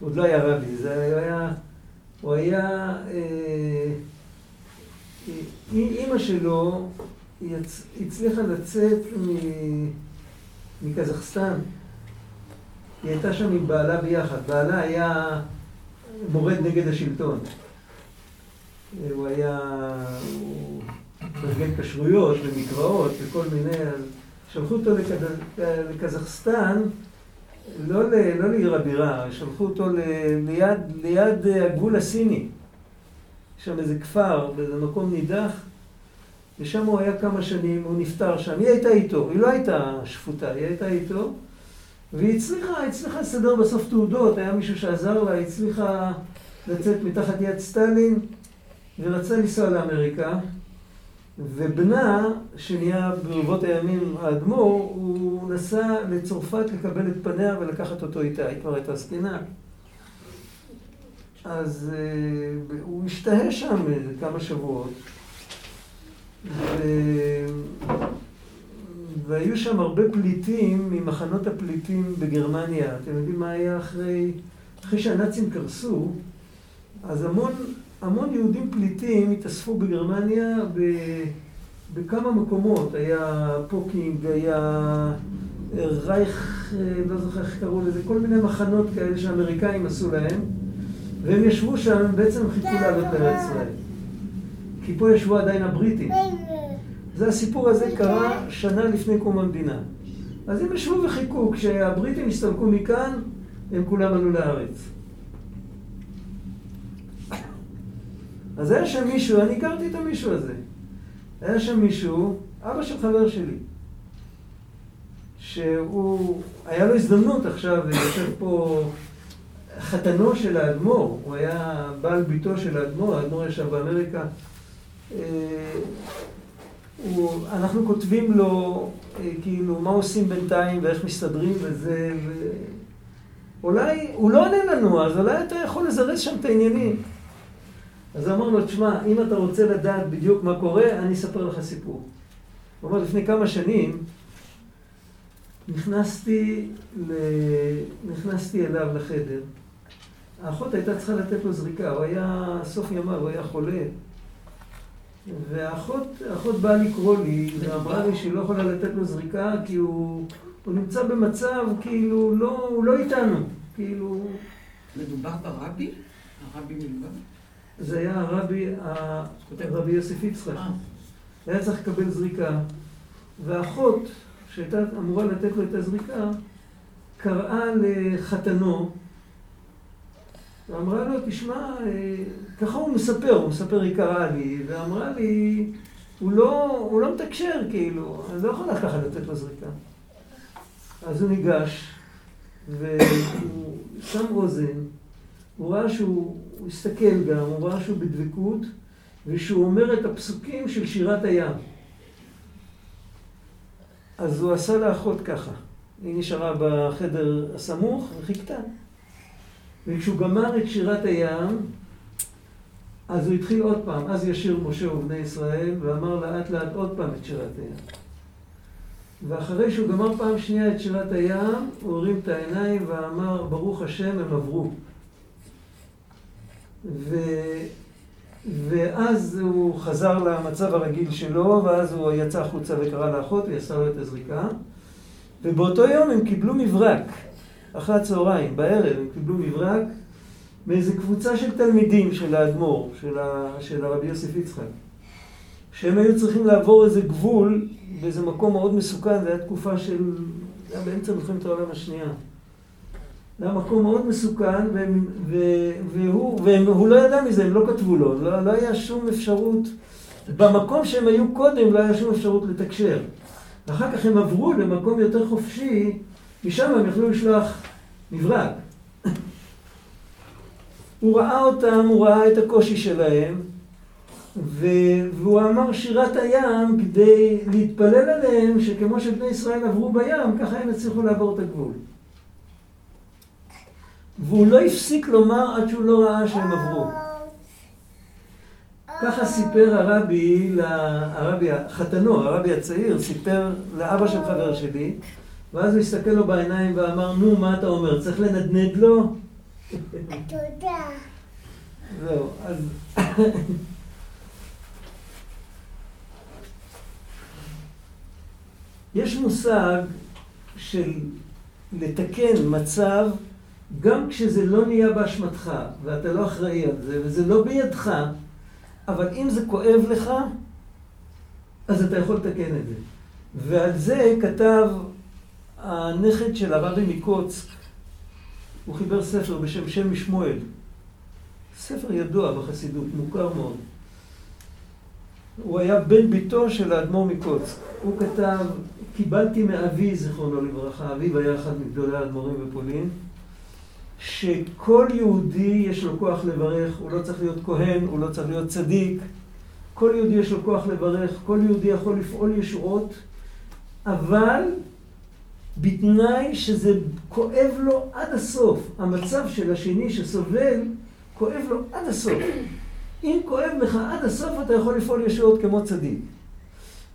הוא עוד לא היה רבי, זה היה, הוא היה, אה, אימא שלו יצ... הצליחה לצאת מ... מקזחסטן. היא הייתה שם עם בעלה ביחד. בעלה היה מורד נגד השלטון. הוא היה... הוא מארגן כשרויות ומקוואות וכל מיני... שלחו אותו. לקזחסטן, לא. לא לעיר הבירה, שלחו אותו. ליד, ליד הגבול הסיני. יש שם איזה כפר, באיזה מקום נידח. ושם הוא היה כמה שנים, הוא נפטר שם. היא הייתה איתו, היא לא הייתה שפוטה, היא הייתה איתו. והיא הצליחה, הצליחה לסדר בסוף תעודות, היה מישהו שעזר לה, הצליחה לצאת מתחת יד סטלין ורצה לנסוע לאמריקה. ובנה, שנהיה ברבות הימים האדמו"ר, הוא נסע לצרפת לקבל את פניה ולקחת אותו איתה, היא כבר הייתה זקנה. אז uh, הוא השתהה שם כמה שבועות. ו... והיו שם הרבה פליטים ממחנות הפליטים בגרמניה. אתם יודעים מה היה אחרי, אחרי שהנאצים קרסו? אז המון, המון יהודים פליטים התאספו בגרמניה ב, בכמה מקומות. היה פוקינג, היה רייך, לא זוכר איך קראו לזה, כל מיני מחנות כאלה שהאמריקאים עשו להם. והם ישבו שם, בעצם חיכו לעלות לארץ ישראל. כי פה ישבו עדיין הבריטים. זה הסיפור הזה קרה שנה לפני קום המדינה. אז הם ישבו וחיכו, כשהבריטים הסתלקו מכאן, הם כולם עלו לארץ. אז היה שם מישהו, אני הכרתי את המישהו הזה. היה שם מישהו, אבא של חבר שלי, שהוא, היה לו הזדמנות עכשיו, יושב פה חתנו של האדמו"ר, הוא היה בעל ביתו של האדמו"ר, האדמו"ר ישב באמריקה. אה, הוא, אנחנו כותבים לו, אה, כאילו, מה עושים בינתיים ואיך מסתדרים וזה, ו... אולי, הוא לא עונה לנו, אז אולי אתה יכול לזרז שם את העניינים. אז אמר לו, תשמע, אם אתה רוצה לדעת בדיוק מה קורה, אני אספר לך סיפור. הוא אמר, לפני כמה שנים, נכנסתי, ל... נכנסתי אליו לחדר. האחות הייתה צריכה לתת לו זריקה, הוא היה, סוף ימיו, הוא היה חולה. והאחות באה לקרוא לי, ואמרה לי שהיא לא יכולה לתת לו זריקה, כי הוא, הוא נמצא במצב, כאילו, לא, הוא לא איתנו. כאילו... מדובר ברבי? הרבי מלבד? זה היה הרבי, הרבי יוסף יצחק. אה. היה צריך לקבל זריקה, והאחות, שהייתה אמורה לתת לו את הזריקה, קראה לחתנו, ואמרה לו, תשמע, אה, ככה הוא מספר, הוא מספר, היא קראה לי, ואמרה לי, הוא לא, הוא לא מתקשר, כאילו, אני לא יכולה ככה לתת לו זריקה. אז הוא ניגש, והוא שם אוזן, הוא ראה שהוא הוא הסתכל גם, הוא ראה שהוא בדבקות, ושהוא אומר את הפסוקים של שירת הים. אז הוא עשה לאחות ככה. היא נשארה בחדר הסמוך וחיכתה. וכשהוא גמר את שירת הים, אז הוא התחיל עוד פעם, אז ישיר משה ובני ישראל, ואמר לאט לאט עוד פעם את שירת הים. ואחרי שהוא גמר פעם שנייה את שירת הים, הוא הרים את העיניים ואמר, ברוך השם, הם עברו. ו... ואז הוא חזר למצב הרגיל שלו, ואז הוא יצא החוצה וקרא לאחות, היא עשה לו את הזריקה. ובאותו יום הם קיבלו מברק, אחרי הצהריים, בערב הם קיבלו מברק מאיזה קבוצה של תלמידים של האדמו"ר, של, ה... של הרבי יוסף יצחק. שהם היו צריכים לעבור איזה גבול באיזה מקום מאוד מסוכן, זו הייתה תקופה של... זה היה באמצע מלחמת העולם השנייה. זה היה מקום מאוד מסוכן, והוא, לא ידע מזה, הם לא כתבו לו, לא, לא היה שום אפשרות, במקום שהם היו קודם לא היה שום אפשרות לתקשר. ואחר כך הם עברו למקום יותר חופשי, משם הם יכלו לשלוח מברק. הוא ראה אותם, הוא ראה את הקושי שלהם, והוא אמר שירת הים כדי להתפלל עליהם שכמו שבני ישראל עברו בים, ככה הם הצליחו לעבור את הגבול. והוא לא הפסיק לומר עד שהוא לא ראה שהם עברו. ככה סיפר הרבי, הרבי, חתנו, הרבי הצעיר, סיפר לאבא של חבר שלי, ואז הוא הסתכל לו בעיניים ואמר, נו, מה אתה אומר, צריך לנדנד לו? תודה. זהו, אז... יש מושג של לתקן מצב גם כשזה לא נהיה באשמתך, ואתה לא אחראי על זה, וזה לא בידך, אבל אם זה כואב לך, אז אתה יכול לתקן את זה. ועל זה כתב הנכד של הרבי מקוצק, הוא חיבר ספר בשם שם משמואל. ספר ידוע בחסידות, מוכר מאוד. הוא היה בן ביתו של האדמו"ר מקוצק. הוא כתב, קיבלתי מאבי, זיכרונו לברכה, אביו היה אחד מגדולי האדמו"רים בפולין, שכל יהודי יש לו כוח לברך, הוא לא צריך להיות כהן, הוא לא צריך להיות צדיק. כל יהודי יש לו כוח לברך, כל יהודי יכול לפעול ישועות, אבל בתנאי שזה כואב לו עד הסוף. המצב של השני שסובל, כואב לו עד הסוף. אם כואב לך עד הסוף, אתה יכול לפעול ישועות כמו צדיק.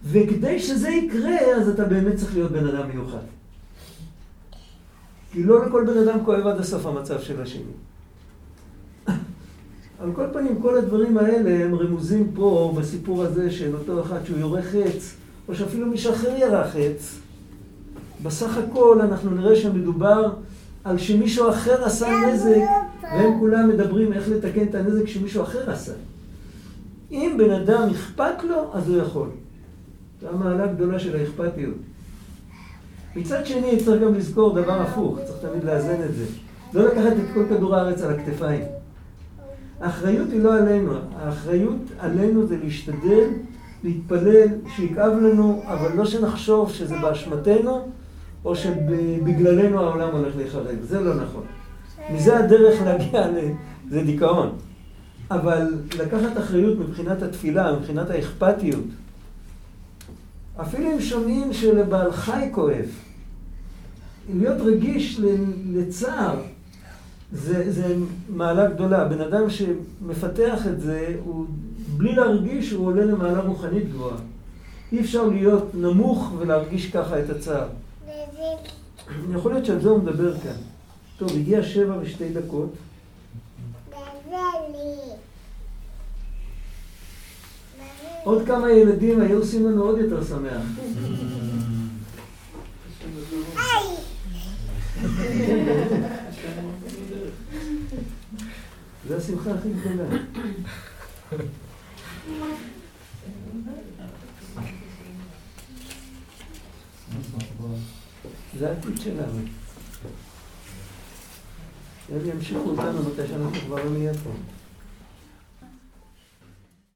וכדי שזה יקרה, אז אתה באמת צריך להיות בן אדם מיוחד. כי לא לכל בן אדם כואב עד הסוף המצב של השני. על כל פנים, כל הדברים האלה הם רמוזים פה בסיפור הזה של אותו אחד שהוא יורה חץ, או שאפילו מישהו אחר ירה חץ. בסך הכל אנחנו נראה שמדובר על שמישהו אחר עשה נזק, והם כולם מדברים איך לתקן את הנזק שמישהו אחר עשה. אם בן אדם אכפת לו, אז הוא יכול. זו המעלה הגדולה של האכפתיות. מצד שני, צריך גם לזכור דבר הפוך, צריך תמיד לאזן את זה. לא לקחת את כל כדור הארץ על הכתפיים. האחריות היא לא עלינו, האחריות עלינו זה להשתדל, להתפלל, שיכאב לנו, אבל לא שנחשוב שזה באשמתנו, או שבגללנו העולם הולך להיחרב. זה לא נכון. מזה הדרך להגיע ל... זה דיכאון. אבל לקחת אחריות מבחינת התפילה, מבחינת האכפתיות, אפילו אם שומעים שלבעל חי כואב, להיות רגיש לצער, זה, זה מעלה גדולה. בן אדם שמפתח את זה, הוא, בלי להרגיש, הוא עולה למעלה רוחנית גבוהה. אי אפשר להיות נמוך ולהרגיש ככה את הצער. יכול להיות שעל זה הוא מדבר כאן. טוב, הגיע שבע ושתי דקות. עוד כמה ילדים היו עושים לנו עוד יותר שמח. זה השמחה הכי גדולה. זה העתיד שלנו. הם ימשיכו אותנו מתי שאנחנו כבר לא נהיה פה.